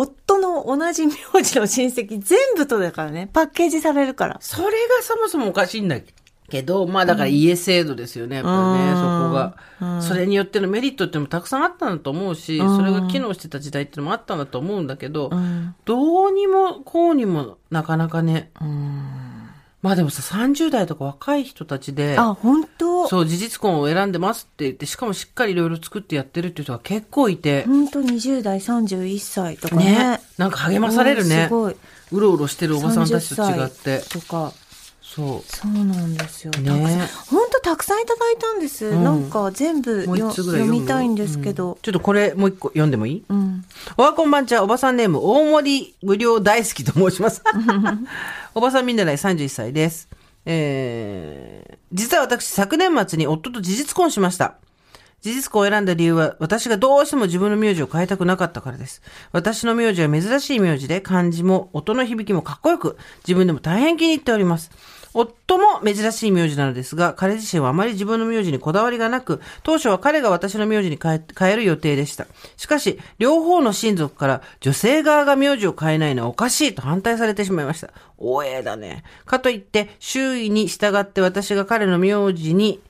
夫の同じ名字の親戚全部とだからね、パッケージされるから。それがそもそもおかしいんだけど、まあだから家制度ですよね、やっぱりね、うん。そこが。それによってのメリットってのもたくさんあったんだと思うし、それが機能してた時代っていうのもあったんだと思うんだけど、ん。どうにもこうにもなかなかね。まあでもさ、30代とか若い人たちで、あ、本当？そう、事実婚を選んでますって言って、しかもしっかりいろいろ作ってやってるっていう人が結構いて、本当20代31歳とかね。ね、なんか励まされるうんねす。ごい。うろうろしてるおばさんたちと違30って。歳とか。そう。そうなんですよ。ね本当たくさんいただいたんです。んなんか全部読みたいんですけうんど。ちょっとこれもう一個読んでもいい？うん。おはこんばんちは、おばさんネーム、大森無料大好きと申します。おばさんみんなない31歳です。えー、実は私、昨年末に夫と事実婚しました。事実婚を選んだ理由は、私がどうしても自分の名字を変えたくなかったからです。私の名字は珍しい名字で、漢字も音の響きもかっこよく、自分でも大変気に入っております。夫も珍しい名字なのですが、彼自身はあまり自分の名字にこだわりがなく、当初は彼が私の名字に変え変える予定でした。しかし、両方の親族から女性側が名字を変えないのはおかしいと反対されてしまいました。おえだね。かといって、周囲に従って私が彼の名字に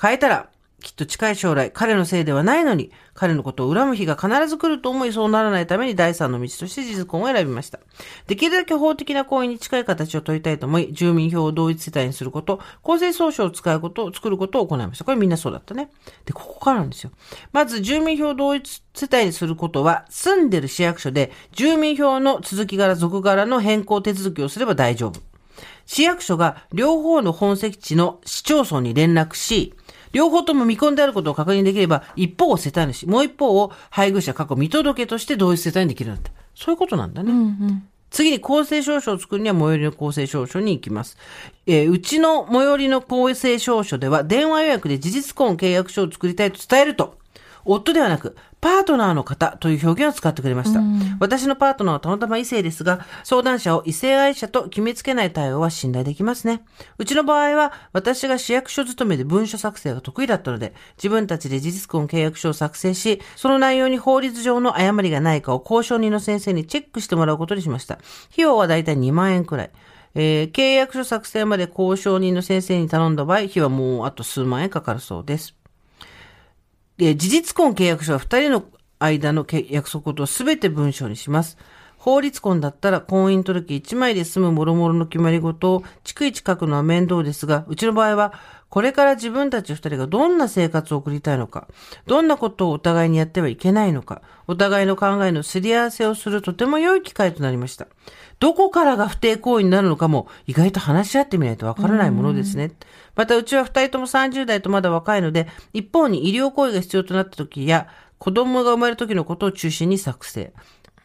変えたら、きっと近い将来、彼のせいではないのに、彼のことを恨む日が必ず来ると思い、そうならないために第三の道として事実婚を選びました。できるだけ法的な行為に近い形を取りたいと思い、住民票を同一世帯にすること、公正総称を使うことを、作ることを行いました。これみんなそうだったね。で、ここからなんですよ。まず、住民票を同一世帯にすることは、住んでる市役所で、住民票の続き柄、属柄の変更手続きをすれば大丈夫。市役所が両方の本籍地の市町村に連絡し、両方とも未婚であることを確認できれば、一方を世帯主、もう一方を配偶者過去見届けとして同一世帯にできるんだって。そういうことなんだね。次に公正証書を作るには最寄りの公正証書に行きます。えーうちの最寄りの公正証書では電話予約で事実婚契約書を作りたいと伝えると、夫ではなく、パートナーの方という表現を使ってくれました。私のパートナーはたまたま異性ですが、相談者を異性愛者と決めつけない対応は信頼できますね。うちの場合は、私が市役所勤めで文書作成が得意だったので、自分たちで事実婚契約書を作成し、その内容に法律上の誤りがないかを交渉人の先生にチェックしてもらうことにしました。費用はだいたい2万円くらい。えー契約書作成まで交渉人の先生に頼んだ場合、費はもうあと数万円かかるそうです。で、事実婚契約書は二人の間の約束事をすべて文章にします。法律婚だったら婚姻届1枚で済む諸々の決まり事を逐一書くのは面倒ですが、うちの場合は、これから自分たち二人がどんな生活を送りたいのか、どんなことをお互いにやってはいけないのか、お互いの考えのすり合わせをするとても良い機会となりました。どこからが不貞行為になるのかも意外と話し合ってみないとわからないものですね。またうちは二人とも30代とまだ若いので、一方に医療行為が必要となった時や、子供が生まれる時のことを中心に作成。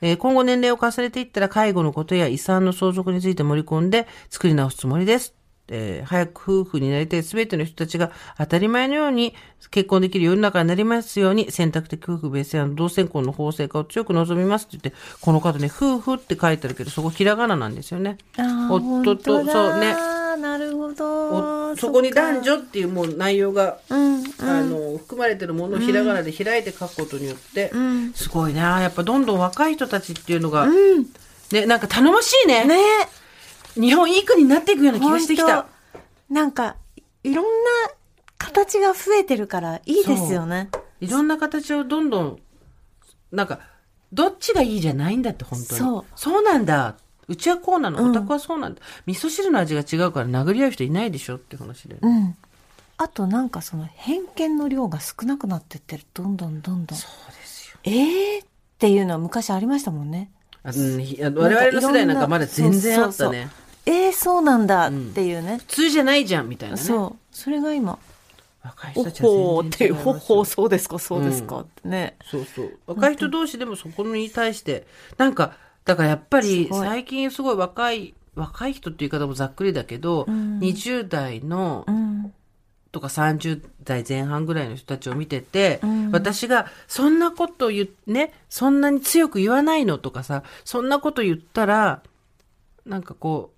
今後年齢を重ねていったら介護のことや遺産の相続について盛り込んで作り直すつもりです。えー早く夫婦になりたい全ての人たちが当たり前のように結婚できる世の中になりますように選択的夫婦別姓や同性婚の法制化を強く望みますって言って、この方ね、夫婦って書いてあるけど、そこひらがななんですよね。夫と、そうね。なるほど。おそこに男女。女っていうもう内容が、うん。あの含まれてるものをひらがなで開いて書くことによって、んすごいなやっぱどんどん若い人たちっていうのが、ねなんか頼もしいねね日本いい国になっていくような気がしてきた。なんか、いろんな形が増えてるからいいですよね。いろんな形をどんどんなんかどっちがいいじゃないんだって本当に。そう。そうなんだ。うちはこうなの、お宅はそうなんだ。味噌汁の味が違うから殴り合う人いないでしょって話で、うん。あとなんかその偏見の量が少なくなってってる。どんどんどんどん。そうですよ。ええー、っていうのは昔ありましたもんね。あうん我々の世代なんかまだ全然あったね。そうそうそうええー、そうなんだっていうね。普通じゃないじゃんみたいなねそう。それが今、お若い人たちはほーっていほほーそうですか、そうですかってね。そうそう。若い人同士でもそこに対して、なんか、だからやっぱり最近すごい若い、若い人っていう言い方もざっくりだけど、ん20代のうん。とか30代前半ぐらいの人たちを見てて、ん私がそんなこと言う、ね、そんなに強く言わないのとかさ、そんなこと言ったら、なんかこう、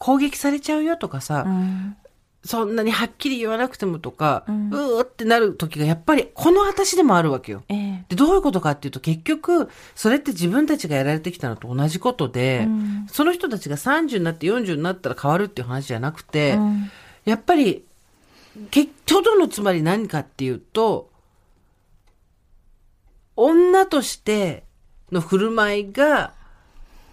攻撃されちゃうよとかさ、うん。そんなにはっきり言わなくてもとか、ううんーってなる時がやっぱりこの私でもあるわけよ。ええで、どういうことかっていうと、結局、それって自分たちがやられてきたのと同じことで、うんその人たちが30になって40になったら変わるっていう話じゃなくて、うんやっぱり、結局のつまり何かっていうと、女としての振る舞いが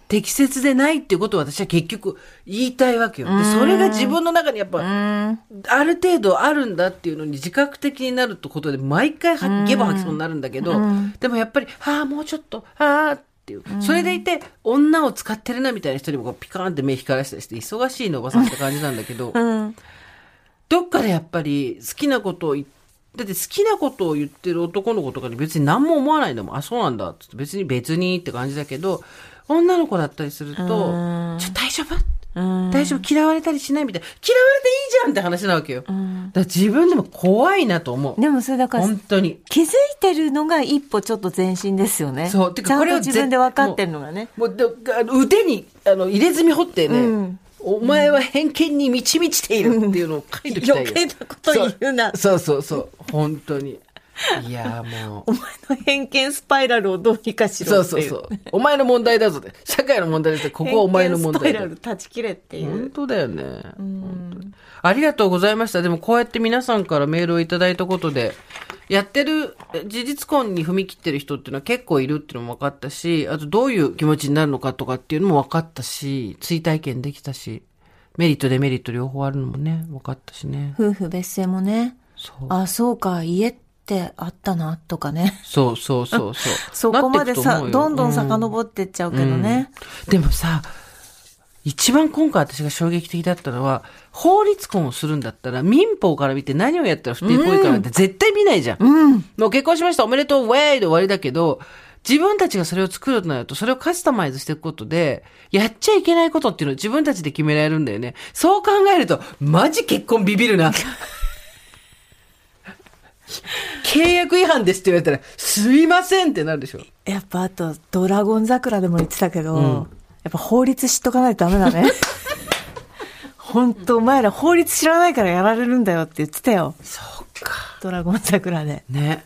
適切でないっていうことを私は結局言いたいわけよ。で、それが自分の中にやっぱ、うん。ある程度あるんだっていうのに自覚的になるってことで毎回はゲボ吐きそうになるんだけど、うんでもやっぱり、ああ、もうちょっと、ああっていう。それでいて、女を使ってるなみたいな人にもピカーンって目光らしたりして、忙しいのおばさんって感じなんだけど、うん。どっかでやっぱり好きなことを言だって好きなことを言ってる男の子とかに別に何も思わないんだもん。あ、そうなんだ。つって別に別にって感じだけど、女の子だったりすると、ちょ、大丈夫？大丈夫？嫌われたりしないみたいな。嫌われていいじゃんって話なわけよ。だから自分でも怖いなと思う。でもそれだから、本当に。気づいてるのが一歩ちょっと前進ですよね。そう。てかこれを自分で分かってるのがね。もう、であの腕に、あの、入れ墨掘ってね、うんお前は偏見に満ち満ちているっていうのを書いてきたいよ。余計なこと言うな。そうそうそう。本当に。いやもう。お前の偏見スパイラルをどうにかしろっていう。そうそうそう。お前の問題だぞって。社会の問題だって、ここはお前の問題だ偏見スパイラル。断ち切れっていう。本当だよね。本当にありがとうございました。でもこうやって皆さんからメールをいただいたことで、やってる、事実婚に踏み切ってる人っていうのは結構いるっていうのも分かったし、あとどういう気持ちになるのかとかっていうのも分かったし、追体験できたし、メリットデメリット両方あるのもね、分かったしね。夫婦別姓もね。そう。あ、そうか、家ってあったな、とかね。そうそうそうそう。そこまでさ、どんどんう遡ってっちゃうけどね。でもさ、一番今回私が衝撃的だったのは、法律婚をするんだったら民法から見て何をやったら不貞行為かなんて絶対見ないじゃん。うん。もう結婚しましたおめでとうウェイで終わりだけど、自分たちがそれを作るとなると、それをカスタマイズしていくことで、やっちゃいけないことっていうのを自分たちで決められるんだよね。そう考えると、マジ結婚ビビるな。契約違反ですって言われたら、すいませんってなるでしょ。やっぱあと、ドラゴン桜でも言ってたけど、うんやっぱ法律知っとかないとダメだね。本当お前ら法律知らないからやられるんだよって言ってたよ。そうか。ドラゴン桜で。ね。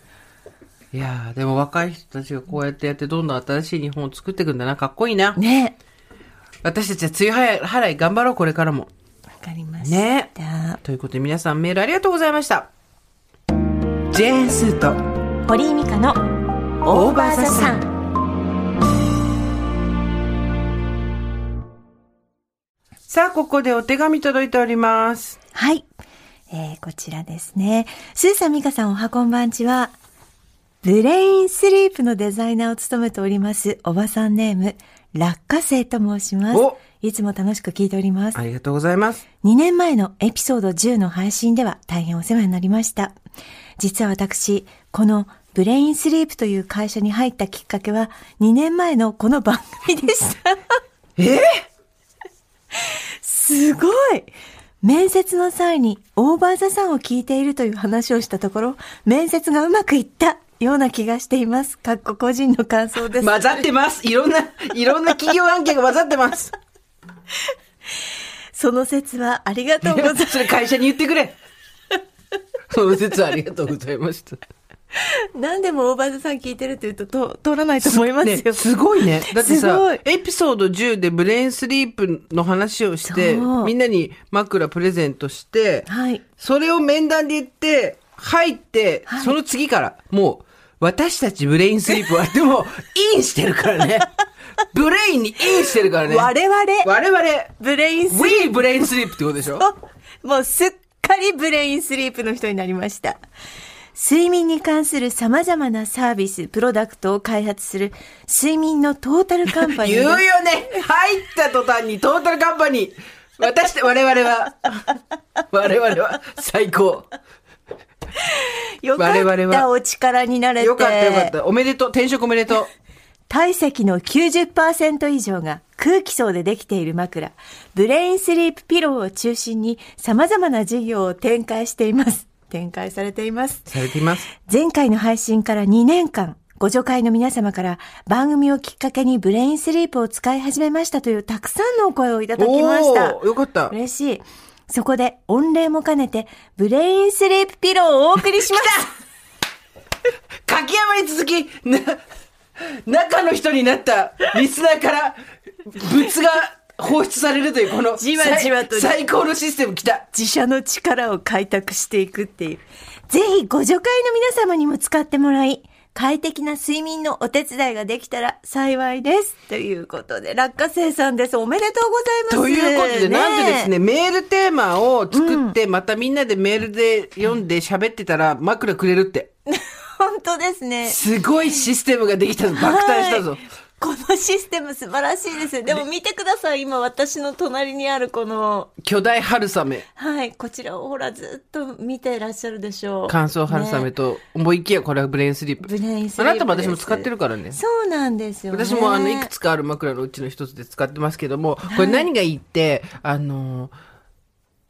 いやーでも若い人たちがこうやってやってどんどん新しい日本を作っていくんだな。かっこいいな。ね。私たちは梅雨払い頑張ろう、これからも。わかりました。ねということで皆さんメールありがとうございました。ジェーンスーと堀井美香のオーバーザさん。さあ、ここでお手紙届いております。はい。えー、こちらですね。スーさん、ミカさん、おはこんばんちは。ブレインスリープのデザイナーを務めております、おばさんネーム、落花生と申しますお。いつも楽しく聞いております。ありがとうございます。2年前のエピソード10の配信では大変お世話になりました。実は私、このブレインスリープという会社に入ったきっかけは2年前のこの番組でした。え？すごい面接の際にオーバーザさんを聞いているという話をしたところ、面接がうまくいったような気がしています。かっこ個人の感想です。混ざってます。いろんな、いろんな企業案件が混ざってます。その説はありがとうございます。それ会社に言ってくれ。その説はありがとうございました。何でもオーバーザさん聞いてるって言うとと通らないと思いますよ。ねすごいね。だってさエピソード10でブレインスリープの話をして、みんなに枕プレゼントして、はい。それを面談で言って、入って、はいその次から、もう、私たちブレインスリープは、でも、インしてるからね。ブレインにインしてるからね。我々、我々、ブレインスリー We ブレインスリープってことでしょ？プ、もうすっかりブレインスリープの人になりました。睡眠に関する様々なサービス、プロダクトを開発する睡眠のトータルカンパニー言うがよね入った途端にトータルカンパニー私た、我々は、我々は最高。よか我々はったお力になれて。よかったよかった。おめでとう。転職おめでとう。体積の90%以上が空気層でできている枕、ブレインスリープピローを中心に様々な事業を展開しています。展開されています。されています。前回の配信から2年間、互助会の皆様から番組をきっかけにブレインスリープを使い始めましたというたくさんのお声をいただきました。よかった。嬉しい。そこで御礼も兼ねて、ブレインスリープピローをお送りします。柿山に続き、な、中の人になったリスナーから物が放出されるというこのじわじわと最最高のシステム来た。自社の力を開拓していくっていう。ぜひご助会の皆様にも使ってもらい、快適な睡眠のお手伝いができたら幸いです。ということで、落花生さんです。おめでとうございます。ということで、ねなんでですね、メールテーマを作って、またみんなでメールで読んで喋ってたら枕くれるって。本当ですね。すごいシステムができたぞ。爆誕したぞ。このシステム素晴らしいです。でも見てください。今私の隣にあるこの、巨大春雨。はい、こちらをほらずっと見ていらっしゃるでしょう。乾燥春雨ねと、思いきやこれはブレインスリープ。ブレインスリープあなたも私も使ってるからね。そうなんですよね。私もあの、いくつかある枕のうちの一つで使ってますけども、これ何がいいって、あの、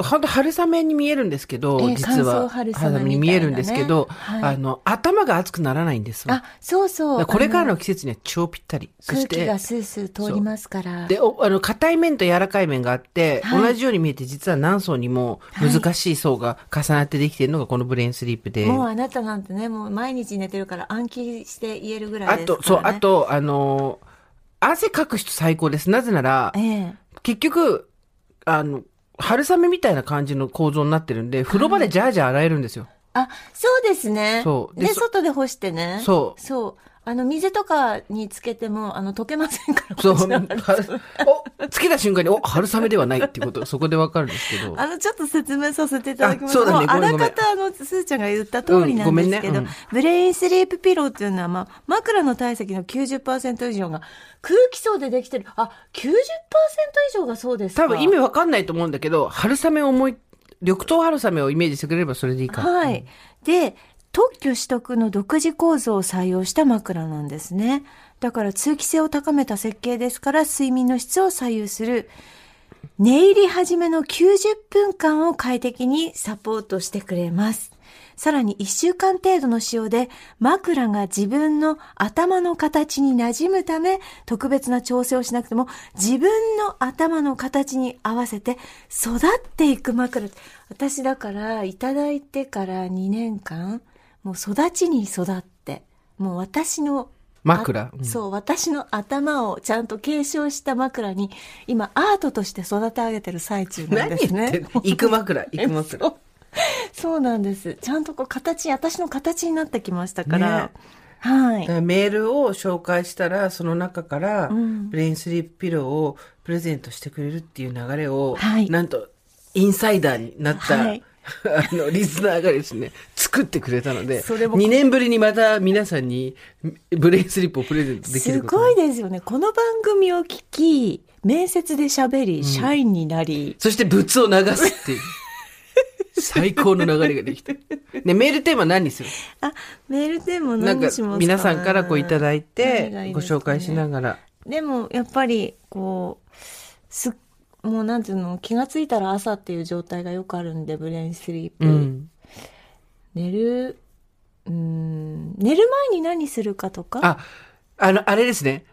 本当春雨に見えるんですけど、ええ実は春雨に見えるんですけど、はいあの、頭が熱くならないんですわあ、そうそう。これからあの季節には超ぴったり。空気が、スースー通りますから。で、おあの、硬い面と柔らかい面があって、はい同じように見えて実は何層にも難しい層が重なってできているのがこのブレインスリープで。もうあなたなんてね、もう毎日寝てるから暗記して言えるぐらいですから、ね。あと、そう、あ、と、あの、汗かく人最高です。なぜならえ、え。結局、あの、春雨みたいな感じの構造になってるんで、風呂場でジャージャー洗えるんですよ。あ、そうですね。で、そうでそ外で干してね。そうそう。あの、水とかにつけても、あの、溶けませんから。そう、お、つけた瞬間に、お、春雨ではないっていうこと、そこでわかるんですけど。あの、ちょっと説明させていただきます。あそうだねもあらかた、あの、すーちゃんが言った通りなんですけど、うんごめんねブレインスリープピローっていうのは、まあ、枕の体積の90%以上が空気層でできてる。あ、90%以上がそうですか。多分意味わかんないと思うんだけど、春雨を思い、緑豆春雨をイメージしてくれればそれでいいか。はい。で、特許取得の独自構造を採用した枕なんですね。だから通気性を高めた設計ですから、睡眠の質を左右する、寝入り始めの90分間を快適にサポートしてくれます。さらに1週間程度の使用で枕が自分の頭の形に馴染むため特別な調整をしなくても自分の頭の形に合わせて育っていく枕。私だからいただいてから2年間もう育ちに育ってもう私の枕？うん。あそう、私の頭をちゃんと継承した枕に、今、アートとして育て上げてる最中なん何ですね。言ってん。の？行く枕、行く枕。そう。そうなんです。ちゃんとこう形、私の形になってきましたから。ね。はい。メールを紹介したら、その中から、ん。ブレインスリープピローをプレゼントしてくれるっていう流れを、はい。なんと、インサイダーになった、はいあの、リスナーがですね、作ってくれたので、それも2年ぶりにまた皆さんにブレインスリープをプレゼントできすることごいですよね。この番組を聞き、面接で喋り、社員になり、そして物を流すっていう。最高の流れができた。ね、メールテーマ何にする？あ、メールでもなんか何しますか？皆さんからこういただいてご紹介しながら。でも、やっぱり、こう、す、もうなんていうの、気がついたら朝っていう状態がよくあるんで、ブレインスリープ。うん。寝る、うん、寝る前に何するかとか？あ、あの、あれですね。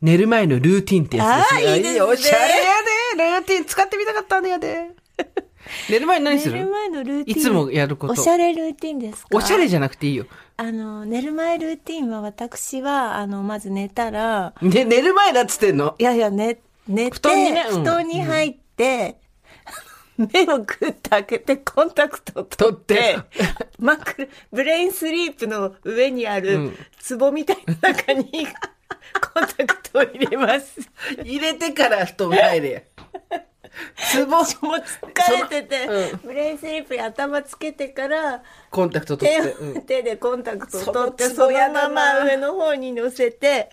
寝る前のルーティンってやつですね。あーいいですねおしゃれやでルーティン使ってみたかったんだやで。寝る前に何する？寝る前のルーティン。いつもやることおしゃれルーティンですか？おしゃれじゃなくていいよ。あの、寝る前ルーティンは私は、あの、まず寝たら、ね、寝る前だっつってんの？いやいや、寝、寝て、布団にねうん。布団に入って、目をグッと開けて、コンタクトを取って、枕、ブレインスリープの上にあうるん、壺みたいな中に、コンタクトを入れます。入れてから布団入れや。ツボ、もう疲れてて、うん。ブレインスリープに頭つけてから、コンタクト取手って。手でコンタクトを取って、そのまま上の方に乗せて、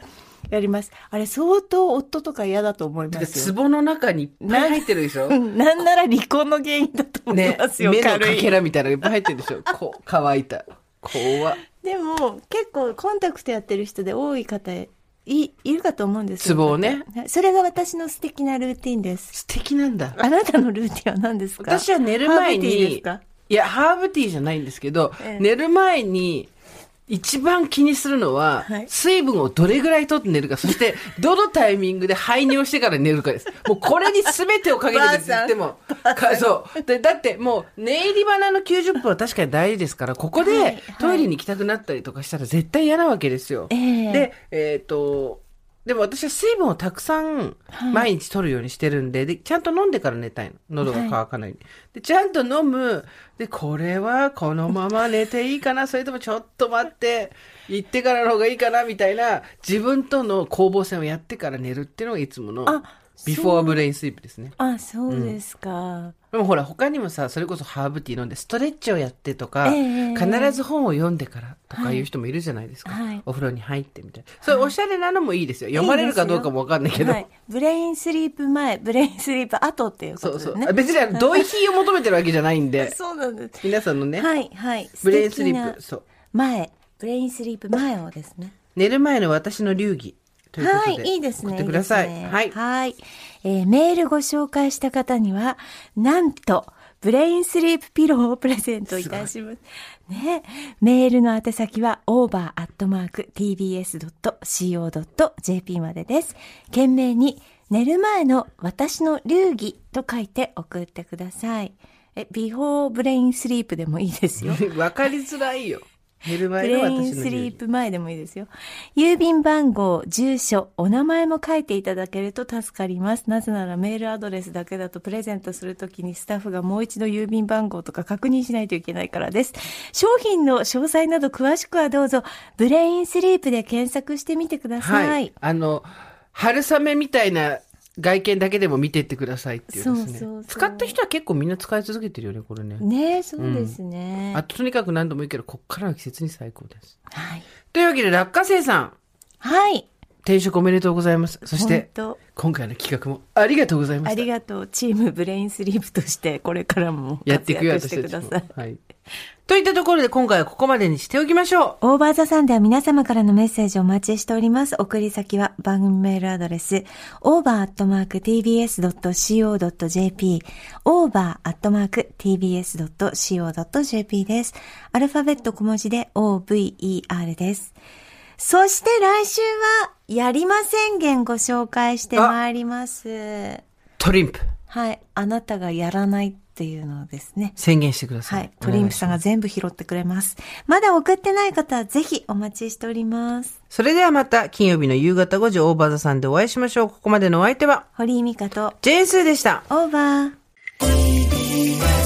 やります。あれ、相当夫とか嫌だと思いますよ。ツボの中にいっぱい入ってるでしょ？うんなんなら離婚の原因だと思いねますよ、目のかけらみたいなのいっぱい入ってるでしょ？こう、乾いた。怖っでも、結構コンタクトやってる人で多い方い、いるかと思うんですよ。ツボをねはいそれが私の素敵なルーティンです。素敵なんだ。あなたのルーティンは何ですか？私は寝る前にか、いや、ハーブティーじゃないんですけど、ええ寝る前に、一番気にするのは、はい。水分をどれぐらい取って寝るか、そして、どのタイミングで排尿してから寝るかです。もうこれに全てをかけてるって言っても、かそう。でだってもう、寝入り花の90分は確かに大事ですから、ここはいはい。でトイレに行きたくなったりとかしたら絶対嫌なわけですよ。ええ。で、えっ、と、でも私は水分をたくさん毎日取るようにしてるんで、で、ちゃんと飲んでから寝たいの。喉が渇かないように。で、ちゃんと飲む。で、これはこのまま寝ていいかなそれともちょっと待って、行ってからの方がいいかなみたいな、自分との攻防戦をやってから寝るっていうのがいつものあビフォーブレインスリープですね。あ、そうですか。でもほら、他にもさ、それこそハーブティー飲んで、ストレッチをやってとか、ええ必ず本を読んでからとかいう人もいるじゃないですか。はいお風呂に入ってみたいな。それおしゃれなのもいいですよ。読まれるかどうかもわかんないけど。はい。ブレインスリープ前、ブレインスリープ後っていうこそうそう。とですね。あ別にあの同意を求めてるわけじゃないんで、そうなんです。皆さんのね、はい、はい。ブレインスリープ、そう。前、ブレインスリープ前をですね。寝る前の私の流儀。ということで。はい、いいですね。送ってください。はい。はい。えーメールご紹介した方には、なんと、ブレインスリープピローをプレゼントいたします。ね。メールの宛先は over.tbs.co.jp までです。懸命に、寝る前の私の流儀と書いて送ってください。え、ビフォーブレインスリープでもいいですよ。わかりづらいよ。寝るブ前のレイン私の流儀。スリープ前でもいいですよ。郵便番号、住所、お名前も書いていただけると助かります。なぜならメールアドレスだけだとプレゼントするときにスタッフがもう一度郵便番号とか確認しないといけないからです。商品の詳細など詳しくはどうぞ、ブレインスリープで検索してみてください。はい。あの、春雨みたいな外見だけでも見てってくださいっていうですね。そうそう使った人は結構みんな使い続けてるよね、これね。ねえ、そうですね。あと、とにかく何度も言うけど、こっからの季節に最高です。はい。というわけで、落花生さん、はい。転職おめでとうございます。そして、今回の企画もありがとうございまあした。りがとう。チームブレインスリープとして、これからもやっていくよ、活躍してください。。はい。といったところで、今回はここまでにしておきましょう。オーバーザさんでは皆様からのメッセージをお待ちしております。送り先は番組メールアドレス、over.tbs.co.jp、over.tbs.co.jp です。アルファベット小文字で over です。そして来週は、やりま宣言ご紹介してまいります。トリンプ、はい。あなたがやらないっていうのをですね。宣言してください。はい。トリンプさんが全部拾ってくれます。まだ送ってない方はぜひお待ちしております。それではまた、金曜日の夕方5時、オーバーザさんでお会いしましょう。ここまでのお相手は、堀井美香とジェーンスーでした。オーバー。